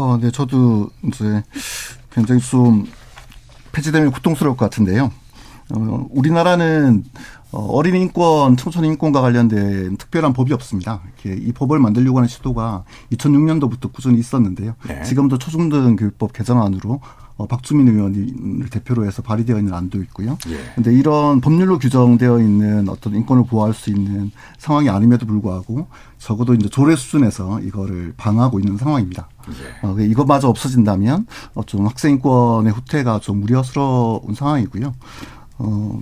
어, 네, 저도 이제 굉장히 좀 폐지되면 고통스러울 것 같은데요. 어, 우리나라는 어, 어린 인권, 청소년 인권과 관련된 특별한 법이 없습니다. 이렇게 이 법을 만들려고 하는 시도가 2006년도부터 꾸준히 있었는데요. 네. 지금도 초중등 교육법 개정안으로 어, 박주민 의원을 대표로 해서 발의되어 있는 안도 있고요. 그런데 예. 이런 법률로 규정되어 있는 어떤 인권을 보호할 수 있는 상황이 아님에도 불구하고 적어도 이제 조례 수준에서 이거를 방하고 있는 상황입니다. 예. 어, 이것마저 없어진다면 어, 좀 학생 인권의 후퇴가 좀 우려스러운 상황이고요. 어,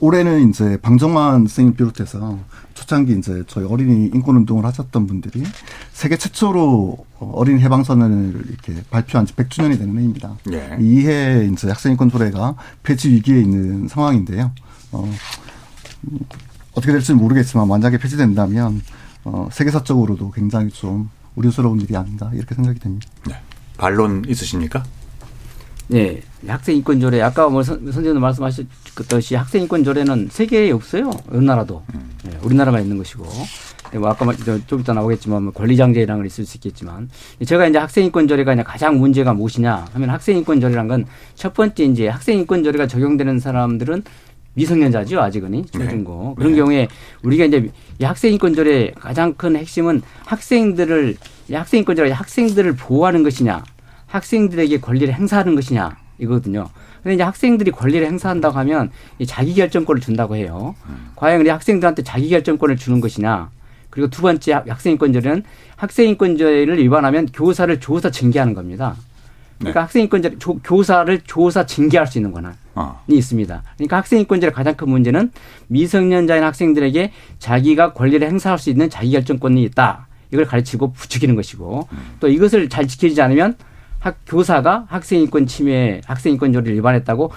올해는 이제 방정환 선생님 비롯해서 초창기 이제 저희 어린이 인권 운동을 하셨던 분들이 세계 최초로 어린이 해방 선언을 이렇게 발표한 지 100주년이 되는 해입니다. 예. 이해 이제 학생 인권 조례가 폐지 위기에 있는 상황인데요. 어, 어떻게 될지는 모르겠지만 만약에 폐지된다면 어, 세계사적으로도 굉장히 좀 우려스러운 일이 아닌가 이렇게 생각이 됩니다. 네. 반론 있으십니까? 네, 학생 인권 조례 아까 뭐 선, 선생님 말씀하셨듯이 학생 인권 조례는 세계에 없어요. 어느 나라도 음. 네, 우리나라만 있는 것이고. 네, 뭐 아까 좀 이따 나오겠지만 뭐 권리장제라는 걸 있을 수 있겠지만 제가 이제 학생 인권 조례가 이제 가장 문제가 무엇이냐 하면 학생 인권 조례란 건 첫 번째 이제 학생 인권 조례가 적용되는 사람들은 미성년자죠 아직은 초중고 네. 그런 네. 경우에 우리가 이제 이 학생 인권 조례 가장 큰 핵심은 학생들을 이 학생 인권 조례 학생들을 보호하는 것이냐 학생들에게 권리를 행사하는 것이냐 이거거든요. 근데 이제 학생들이 권리를 행사한다고 하면 이 자기결정권을 준다고 해요. 과연 우리 학생들한테 자기결정권을 주는 것이냐. 그리고 두 번째 학생인권제는 학생인권제를 위반하면 교사를 조사 징계하는 겁니다. 그러니까 네. 학생인권제 교사를 조사 징계할 수 있는 권한이 어. 있습니다. 그러니까 학생인권제의 가장 큰 문제는 미성년자인 학생들에게 자기가 권리를 행사할 수 있는 자기결정권이 있다. 이걸 가르치고 부추기는 것이고 음. 또 이것을 잘 지키지 않으면 학 교사가 학생 인권 침해, 학생 인권조를 위반했다고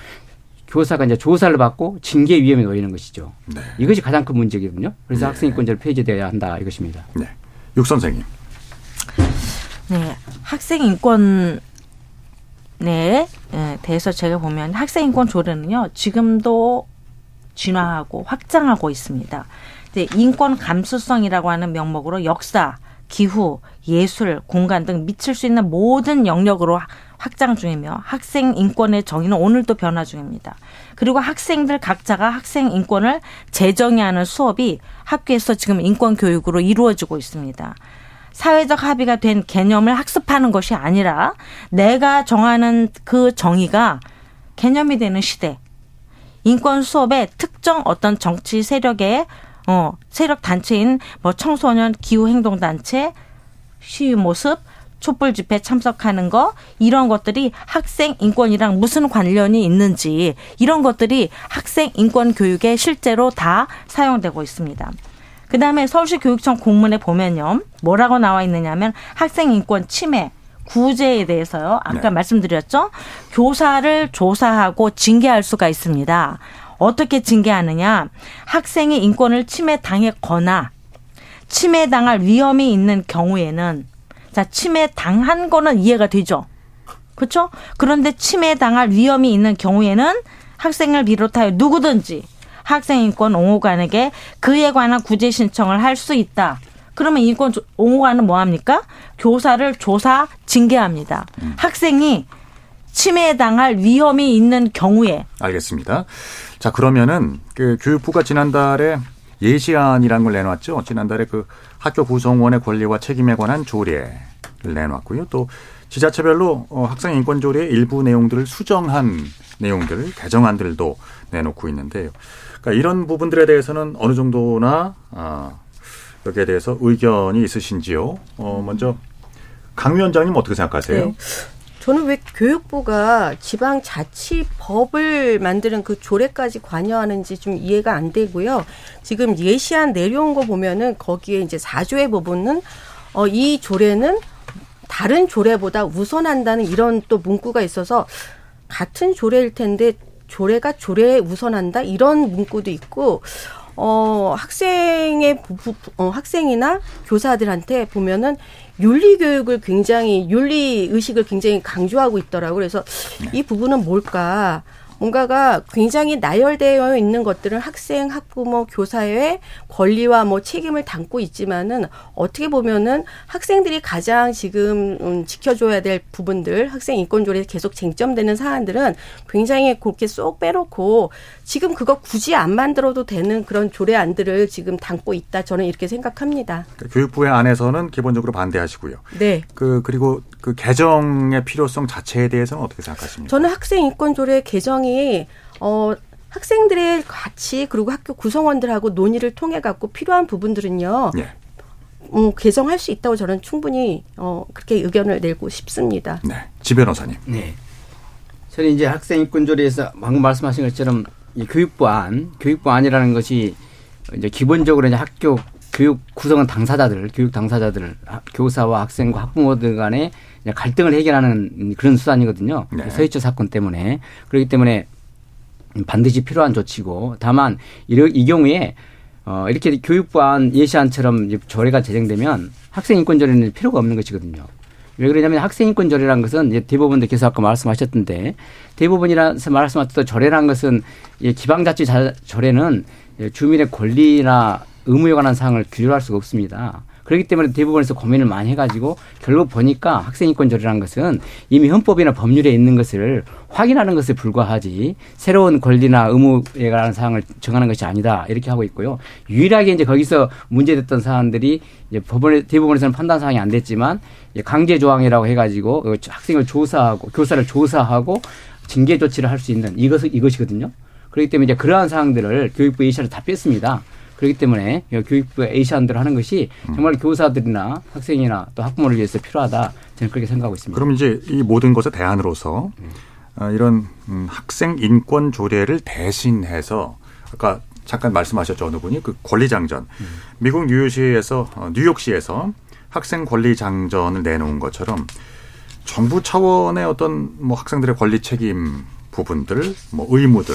교사가 이제 조사를 받고 징계 위험에 놓이는 것이죠. 네. 이것이 가장 큰 문제거든요. 그래서 네. 학생 인권제를 폐지되어야 한다 이것입니다. 네. 육 선생님. 네. 학생 인권 네, 대해서 제가 보면 학생 인권 조례는요, 지금도 진화하고 확장하고 있습니다. 인권 감수성이라고 하는 명목으로 역사, 기후, 예술, 공간 등 미칠 수 있는 모든 영역으로 확장 중이며 학생 인권의 정의는 오늘도 변화 중입니다. 그리고 학생들 각자가 학생 인권을 재정의 하는 수업이 학교에서 지금 인권 교육으로 이루어지고 있습니다. 사회적 합의가 된 개념을 학습하는 것이 아니라 내가 정하는 그 정의가 개념이 되는 시대. 인권 수업에 특정 어떤 정치 세력의 어, 세력 단체인 뭐 청소년 기후 행동 단체 시위 모습 촛불 집회 참석하는 거 이런 것들이 학생 인권이랑 무슨 관련이 있는지 이런 것들이 학생 인권 교육에 실제로 다 사용되고 있습니다. 그 다음에 서울시 교육청 공문에 보면요. 뭐라고 나와 있느냐면 학생 인권 침해, 구제에 대해서요. 아까 네. 말씀드렸죠. 교사를 조사하고 징계할 수가 있습니다. 어떻게 징계하느냐. 학생의 인권을 침해당했거나 침해당할 위험이 있는 경우에는 자, 침해 당한 거는 이해가 되죠. 그렇죠? 그런데 침해 당할 위험이 있는 경우에는 학생을 비롯하여 누구든지 학생 인권 옹호관에게 그에 관한 구제 신청을 할 수 있다. 그러면 인권 옹호관은 뭐 합니까? 교사를 조사 징계합니다. 음. 학생이 침해 당할 위험이 있는 경우에 알겠습니다. 자 그러면은 그 교육부가 지난달에 예시안이라는 걸 내놨죠. 지난달에 그 학교 구성원의 권리와 책임에 관한 조례를 내놨고요. 또 지자체별로 어, 학생 인권 조례의 일부 내용들을 수정한 내용들 개정안들도 내놓고 있는데요. 그러니까 이런 부분들에 대해서는 어느 정도나 아, 여기에 대해서 의견이 있으신지요? 어, 먼저 강 위원장님 어떻게 생각하세요? 네. 저는 왜 교육부가 지방 자치법을 만드는 그 조례까지 관여하는지 좀 이해가 안 되고요. 지금 예시안 내려온 거 보면은 거기에 이제 사조의 부분은 어, 이 조례는 다른 조례보다 우선한다는 이런 또 문구가 있어서 같은 조례일 텐데 조례가 조례에 우선한다 이런 문구도 있고 어 학생의 부, 어, 학생이나 교사들한테 보면은 윤리 교육을 굉장히 윤리 의식을 굉장히 강조하고 있더라고 그래서 네. 이 부분은 뭘까 뭔가가 굉장히 나열되어 있는 것들은 학생, 학부모, 교사의 권리와 뭐 책임을 담고 있지만은 어떻게 보면은 학생들이 가장 지금 음, 지켜줘야 될 부분들, 학생 인권조례에 계속 쟁점되는 사안들은 굉장히 그렇게 쏙 빼놓고 지금 그거 굳이 안 만들어도 되는 그런 조례안들을 지금 담고 있다. 저는 이렇게 생각합니다. 그러니까 교육부의 안에서는 기본적으로 반대하시고요. 네. 그 그리고 그 개정의 필요성 자체에 대해서는 어떻게 생각하십니까? 저는 학생 인권 조례 개정이 어 학생들의 가치 그리고 학교 구성원들하고 논의를 통해 갖고 필요한 부분들은요. 네. 어, 개정할 수 있다고 저는 충분히 어, 그렇게 의견을 내고 싶습니다. 네, 지 변호사님. 네. 저는 이제 학생 인권 조례에서 방금 말씀하신 것처럼 이 교육부안, 교육부안이라는 것이 이제 기본적으로 이제 학교 교육 구성원 당사자들, 교육 당사자들, 교사와 학생과 학부모들 간에 갈등을 해결하는 그런 수단이거든요. 네. 서희초 사건 때문에 그렇기 때문에 반드시 필요한 조치고 다만 이 경우에 어 이렇게 교육부안 예시안처럼 조례가 제정되면 학생 인권 조례는 필요가 없는 것이거든요. 왜 그러냐면 학생 인권 조례라는 것은 이제 대법원도께서 아까 말씀하셨던데 대법원이라서 말씀하셨던 조례라는 것은 기방자치 조례는 주민의 권리나 의무에 관한 사항을 규율할 수가 없습니다. 그렇기 때문에 대부분에서 고민을 많이 해가지고 결국 보니까 학생인권조례라는 것은 이미 헌법이나 법률에 있는 것을 확인하는 것에 불과하지 새로운 권리나 의무에 관한 사항을 정하는 것이 아니다 이렇게 하고 있고요. 유일하게 이제 거기서 문제됐던 사안들이 이제 법원에 대부분에서는 판단 사항이 안 됐지만 강제 조항이라고 해가지고 그 학생을 조사하고 교사를 조사하고 징계 조치를 할 수 있는 이것 이것이거든요. 그렇기 때문에 이제 그러한 사항들을 교육부 예시를 다 뺐습니다. 그렇기 때문에 교육부의 A시안대로 하는 것이 정말 교사들이나 학생이나 또 학부모를 위해서 필요하다. 저는 그렇게 생각하고 있습니다. 그럼 이제 이 모든 것의 대안으로서 어, 이런 음, 학생 인권 조례를 대신해서 아까 잠깐 말씀하셨죠 어느 분이? 그 권리장전. 미국 뉴욕시에서 어, 뉴욕시에서 학생 권리장전을 내놓은 것처럼 정부 차원의 어떤 뭐 학생들의 권리 책임 부분들 뭐 의무들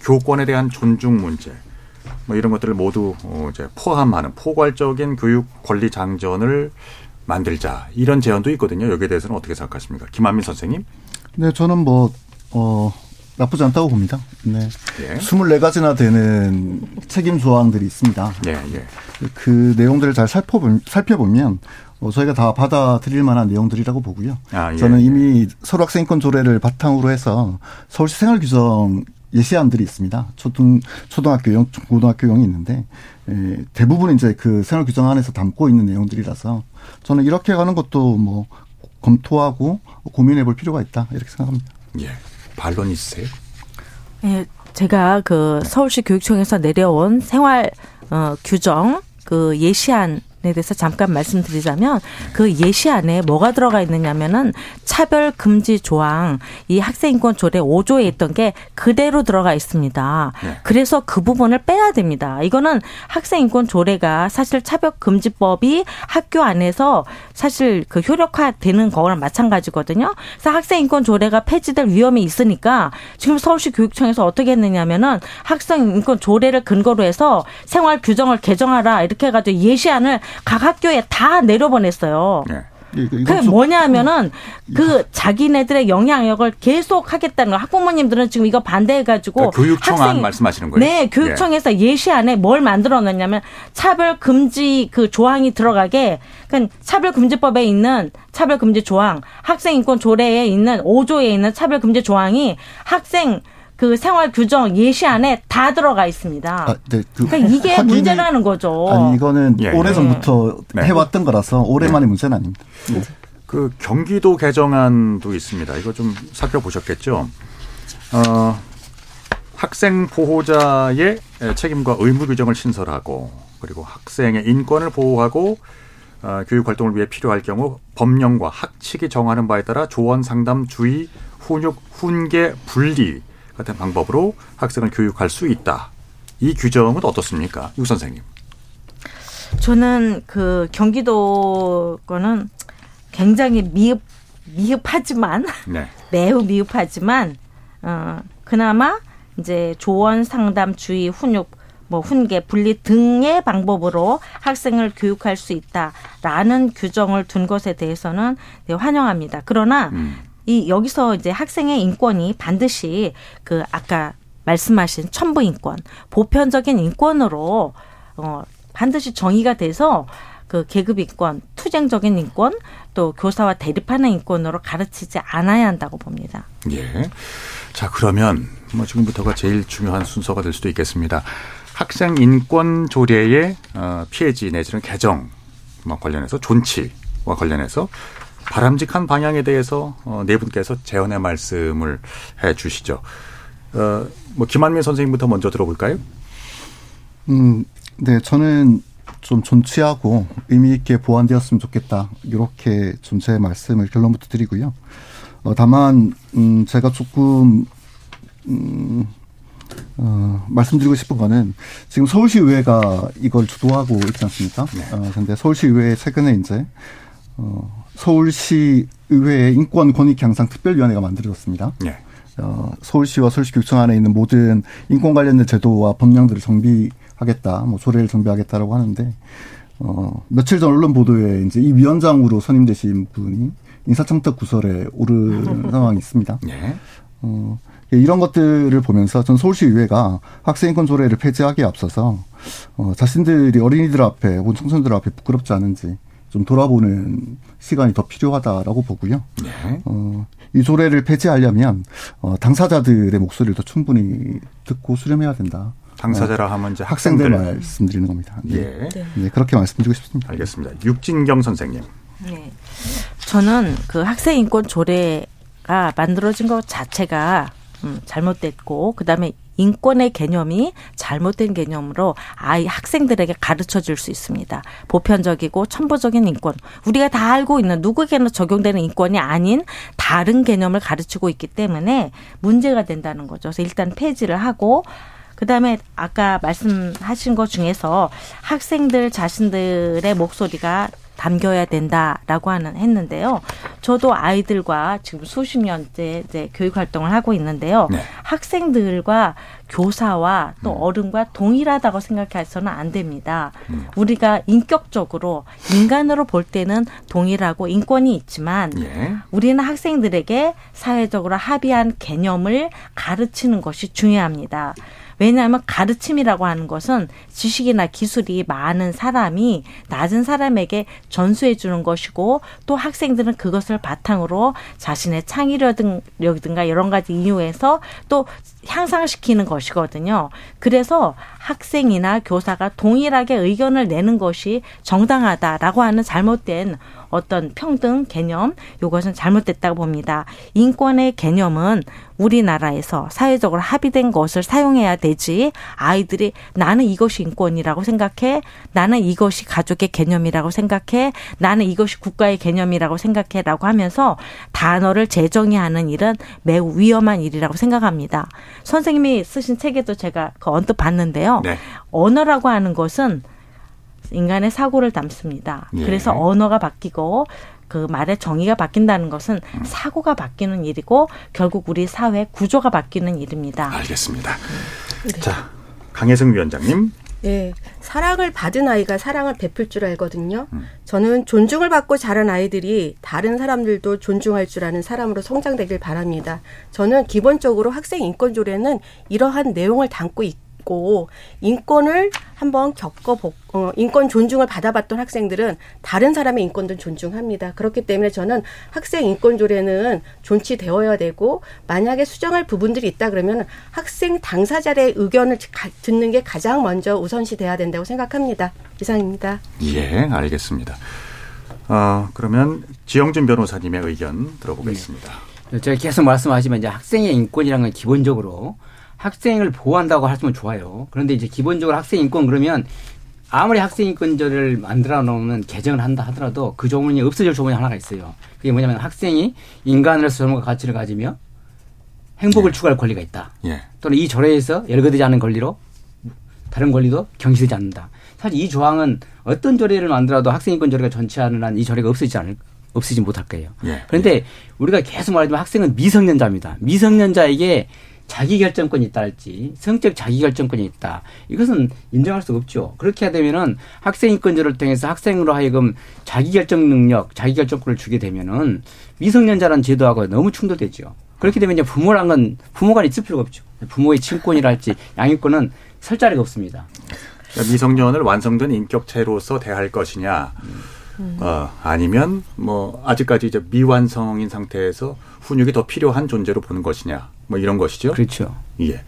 교권에 대한 존중 문제 뭐 이런 것들을 모두 어, 이제 포함하는 포괄적인 교육 권리 장전을 만들자 이런 제안도 있거든요. 여기에 대해서는 어떻게 생각하십니까, 김한민 선생님? 네, 저는 뭐 어. 나쁘지 않다고 봅니다. 네. 예. 24가지나 되는 책임 조항들이 있습니다. 예, 예. 그 내용들을 잘 살펴보면, 살펴보면 어, 저희가 다 받아들일 만한 내용들이라고 보고요. 아, 예, 저는 이미 예. 서로 학생인권 조례를 바탕으로 해서 서울시 생활 규정 예시안들이 있습니다. 초등 초등학교용, 고등학교용이 있는데 에, 대부분 이제 그 생활 규정 안에서 담고 있는 내용들이라서 저는 이렇게 가는 것도 뭐 검토하고 고민해 볼 필요가 있다 이렇게 생각합니다. 예. 반론 있으세요? 예. 제가 그 서울시 교육청에서 내려온 생활 어, 규정 그 예시안 에 대해서 잠깐 말씀드리자면 그 예시 안에 뭐가 들어가 있느냐면은 차별 금지 조항 이 학생 인권 조례 5조에 있던 게 그대로 들어가 있습니다. 네. 그래서 그 부분을 빼야 됩니다. 이거는 학생 인권 조례가 사실 차별 금지법이 학교 안에서 사실 그 효력화되는 거랑 마찬가지거든요. 그래서 학생 인권 조례가 폐지될 위험이 있으니까 지금 서울시 교육청에서 어떻게 했느냐면은 학생 인권 조례를 근거로 해서 생활 규정을 개정하라 이렇게 해가지고 예시안을 각 학교에 다 내려보냈어요. 네. 그게 뭐냐 하면은 그 자기네들의 영향력을 계속 하겠다는 거. 학부모님들은 지금 이거 반대해가지고. 그러니까 교육청안 학생, 말씀하시는 거예요? 네, 교육청에서 예. 시안에 뭘 만들어 놨냐면 차별 금지 그 조항이 들어가게 그러니까 차별 금지법에 있는 차별 금지 조항, 학생 인권 조례에 있는 5조에 있는 차별 금지 조항이 학생 그 생활 규정 예시안에 다 들어가 있습니다. 아, 네. 그 그러니까 이게 확인이, 문제라는 거죠. 아니 이거는 예, 오래전부터 네. 해왔던 거라서 오랜만의 네. 문제는 아닙니다. 네. 그 경기도 개정안도 있습니다. 이거 좀 살펴보셨겠죠? 어, 학생 보호자의 책임과 의무 규정을 신설하고 그리고 학생의 인권을 보호하고 어, 교육 활동을 위해 필요할 경우 법령과 학칙이 정하는 바에 따라 조언 상담 주의 훈육 훈계 분리 같은 방법으로 학생을 교육할 수 있다. 이 규정은 어떻습니까? 유 선생님. 저는 그 경기도 거는 굉장히 미흡 미흡하지만 네. 매우 미흡하지만 어 그나마 이제 조언 상담 주의 훈육 뭐 훈계 분리 등의 방법으로 학생을 교육할 수 있다라는 규정을 둔 것에 대해서는 네, 환영합니다. 그러나 음. 이 여기서 이제 학생의 인권이 반드시 그 아까 말씀하신 첨부 인권, 보편적인 인권으로 어 반드시 정의가 돼서 그 계급 인권, 투쟁적인 인권, 또 교사와 대립하는 인권으로 가르치지 않아야 한다고 봅니다. 예. 자, 그러면 뭐 지금부터가 제일 중요한 순서가 될 수도 있겠습니다. 학생 인권 조례의 어, 피해지 내지는 개정 뭐 관련해서 존치와 관련해서 바람직한 방향에 대해서 어, 네 분께서 재연의 말씀을 해 주시죠. 어, 뭐 김한민 선생님부터 먼저 들어볼까요? 음, 네, 저는 좀 존치하고 의미 있게 보완되었으면 좋겠다. 이렇게 좀 제 말씀을 결론부터 드리고요. 어, 다만 음, 제가 조금 음, 어, 말씀드리고 싶은 거는 지금 서울시 의회가 이걸 주도하고 있지 않습니까? 네. 어, 근데 서울시 의회 최근에 이제 어, 서울시 의회의 인권 권익 향상 특별위원회가 만들어졌습니다. 네. 어, 서울시와 서울시 교육청 안에 있는 모든 인권 관련된 제도와 법령들을 정비하겠다, 뭐 조례를 정비하겠다라고 하는데 어, 며칠 전 언론 보도에 이제 이 위원장으로 선임되신 분이 인사청탁 구설에 오른 상황이 있습니다. 네. 어, 이런 것들을 보면서 전 서울시 의회가 학생인권 조례를 폐지하기에 앞서서 어, 자신들이 어린이들 앞에 혹은 청소년들 앞에 부끄럽지 않은지 좀 돌아보는 시간이 더 필요하다라고 보고요. 네. 어, 이 조례를 폐지하려면 어, 당사자들의 목소리를 더 충분히 듣고 수렴해야 된다. 당사자라 어, 하면 이제 학생들, 학생들 말씀드리는 겁니다. 네. 예. 네. 네. 그렇게 말씀드리고 싶습니다. 알겠습니다. 육진경 선생님. 네. 저는 그 학생 인권 조례가 만들어진 것 자체가 음, 잘못됐고 그다음에 인권의 개념이 잘못된 개념으로 아이 학생들에게 가르쳐 줄 수 있습니다. 보편적이고 천부적인 인권. 우리가 다 알고 있는 누구에게나 적용되는 인권이 아닌 다른 개념을 가르치고 있기 때문에 문제가 된다는 거죠. 그래서 일단 폐지를 하고 그다음에 아까 말씀하신 것 중에서 학생들 자신들의 목소리가 담겨야 된다라고 하는 했는데요. 저도 아이들과 지금 수십 년째 이제 교육 활동을 하고 있는데요. 네. 학생들과 교사와 또 음. 어른과 동일하다고 생각해서는 안 됩니다. 음. 우리가 인격적으로 인간으로 볼 때는 동일하고 인권이 있지만 예. 우리는 학생들에게 사회적으로 합의한 개념을 가르치는 것이 중요합니다. 왜냐하면 가르침이라고 하는 것은 지식이나 기술이 많은 사람이 낮은 사람에게 전수해 주는 것이고 또 학생들은 그것을 바탕으로 자신의 창의력이든가 여러 가지 이유에서 또 향상시키는 것이거든요. 그래서 학생이나 교사가 동일하게 의견을 내는 것이 정당하다라고 하는 잘못된 어떤 평등 개념 이것은 잘못됐다고 봅니다. 인권의 개념은 우리나라에서 사회적으로 합의된 것을 사용해야 되지 아이들이 나는 이것이 인권이라고 생각해 나는 이것이 가족의 개념이라고 생각해 나는 이것이 국가의 개념이라고 생각해라고 하면서 단어를 재정의하는 일은 매우 위험한 일이라고 생각합니다. 선생님이 쓰신 책에도 제가 그 언뜻 봤는데요. 네. 언어라고 하는 것은 인간의 사고를 담습니다. 예. 그래서 언어가 바뀌고 그 말의 정의가 바뀐다는 것은 음. 사고가 바뀌는 일이고 결국 우리 사회 구조가 바뀌는 일입니다. 알겠습니다. 네. 자, 강혜승 위원장님. 네, 사랑을 받은 아이가 사랑을 베풀 줄 알거든요. 음. 저는 존중을 받고 자란 아이들이 다른 사람들도 존중할 줄 아는 사람으로 성장되길 바랍니다. 저는 기본적으로 학생 인권 조례는 이러한 내용을 담고 있고 있고 인권을 한번 겪어보 어, 인권 존중을 받아봤던 학생들은 다른 사람의 인권도 존중합니다. 그렇기 때문에 저는 학생 인권 조례는 존치되어야 되고 만약에 수정할 부분들이 있다 그러면 학생 당사자의 의견을 가, 듣는 게 가장 먼저 우선시 돼야 된다고 생각합니다. 이상입니다. 예, 알겠습니다. 어, 그러면 지영진 변호사님의 의견 들어보겠습니다. 네. 제가 계속 말씀하시면 이제 학생의 인권이라는 건 기본적으로 학생을 보호한다고 하시면 좋아요. 그런데 이제 기본적으로 학생 인권 그러면 아무리 학생 인권제를 만들어 놓으면 개정을 한다 하더라도 그 조문이 없어질 조문이 하나가 있어요. 그게 뭐냐면 학생이 인간으로서 젊은 가치를 가지며 행복을 예. 추구할 권리가 있다. 예. 또는 이 조례에서 열거되지 않은 권리로 다른 권리도 경시되지 않는다. 사실 이 조항은 어떤 조례를 만들어도 학생 인권 조례가 전치하는 한 이 조례가 없어지지 않을 없어지지 못할 거예요. 예. 그런데 예. 우리가 계속 말하지만 학생은 미성년자입니다. 미성년자에게 자기결정권이 있다 할지 성적 자기결정권이 있다. 이것은 인정할 수 없죠. 그렇게 하야 되면은 학생인권제를 통해서 학생으로 하여금 자기결정 능력, 자기결정권을 주게 되면은 미성년자라는 제도하고 너무 충돌되죠. 그렇게 되면 이제 부모란 건 부모가 있을 필요가 없죠. 부모의 친권이랄지 양육권은 설 자리가 없습니다. 그러니까 미성년을 완성된 인격체로서 대할 것이냐, 음. 어, 아니면 뭐 아직까지 이제 미완성인 상태에서 훈육이 더 필요한 존재로 보는 것이냐. 뭐 이런 것이죠. 그렇죠. 예.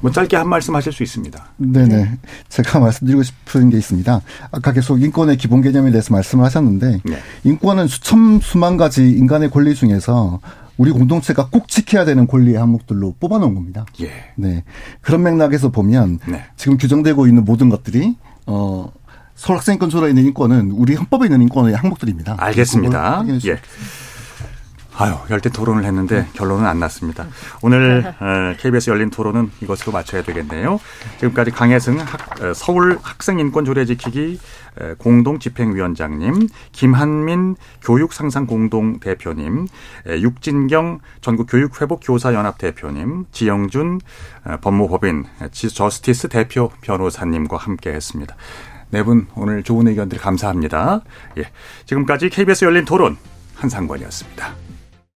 뭐 짧게 한 말씀 하실 수 있습니다. 네네. 네. 제가 말씀드리고 싶은 게 있습니다. 아까 계속 인권의 기본 개념에 대해서 말씀을 하셨는데, 네. 인권은 수천, 수만 가지 인간의 권리 중에서 우리 공동체가 꼭 지켜야 되는 권리의 항목들로 뽑아놓은 겁니다. 예. 네. 그런 맥락에서 보면, 네. 지금 규정되고 있는 모든 것들이, 어, 서울학생인권 조례에 있는 인권은 우리 헌법에 있는 인권의 항목들입니다. 알겠습니다. 예. 아유, 열띤 토론을 했는데 네. 결론은 안 났습니다. 오늘 KBS 열린 토론은 이것으로 마쳐야 되겠네요. 지금까지 강혜승 학, 어, 서울 학생인권조례 지키기 공동집행위원장님, 김한민 교육상상공동대표님, 육진경 전국교육회복교사연합 대표님, 지영준 법무법인 저스티스 대표 변호사님과 함께했습니다. 네 분 오늘 좋은 의견들 감사합니다. 예, 지금까지 KBS 열린 토론 한상권이었습니다.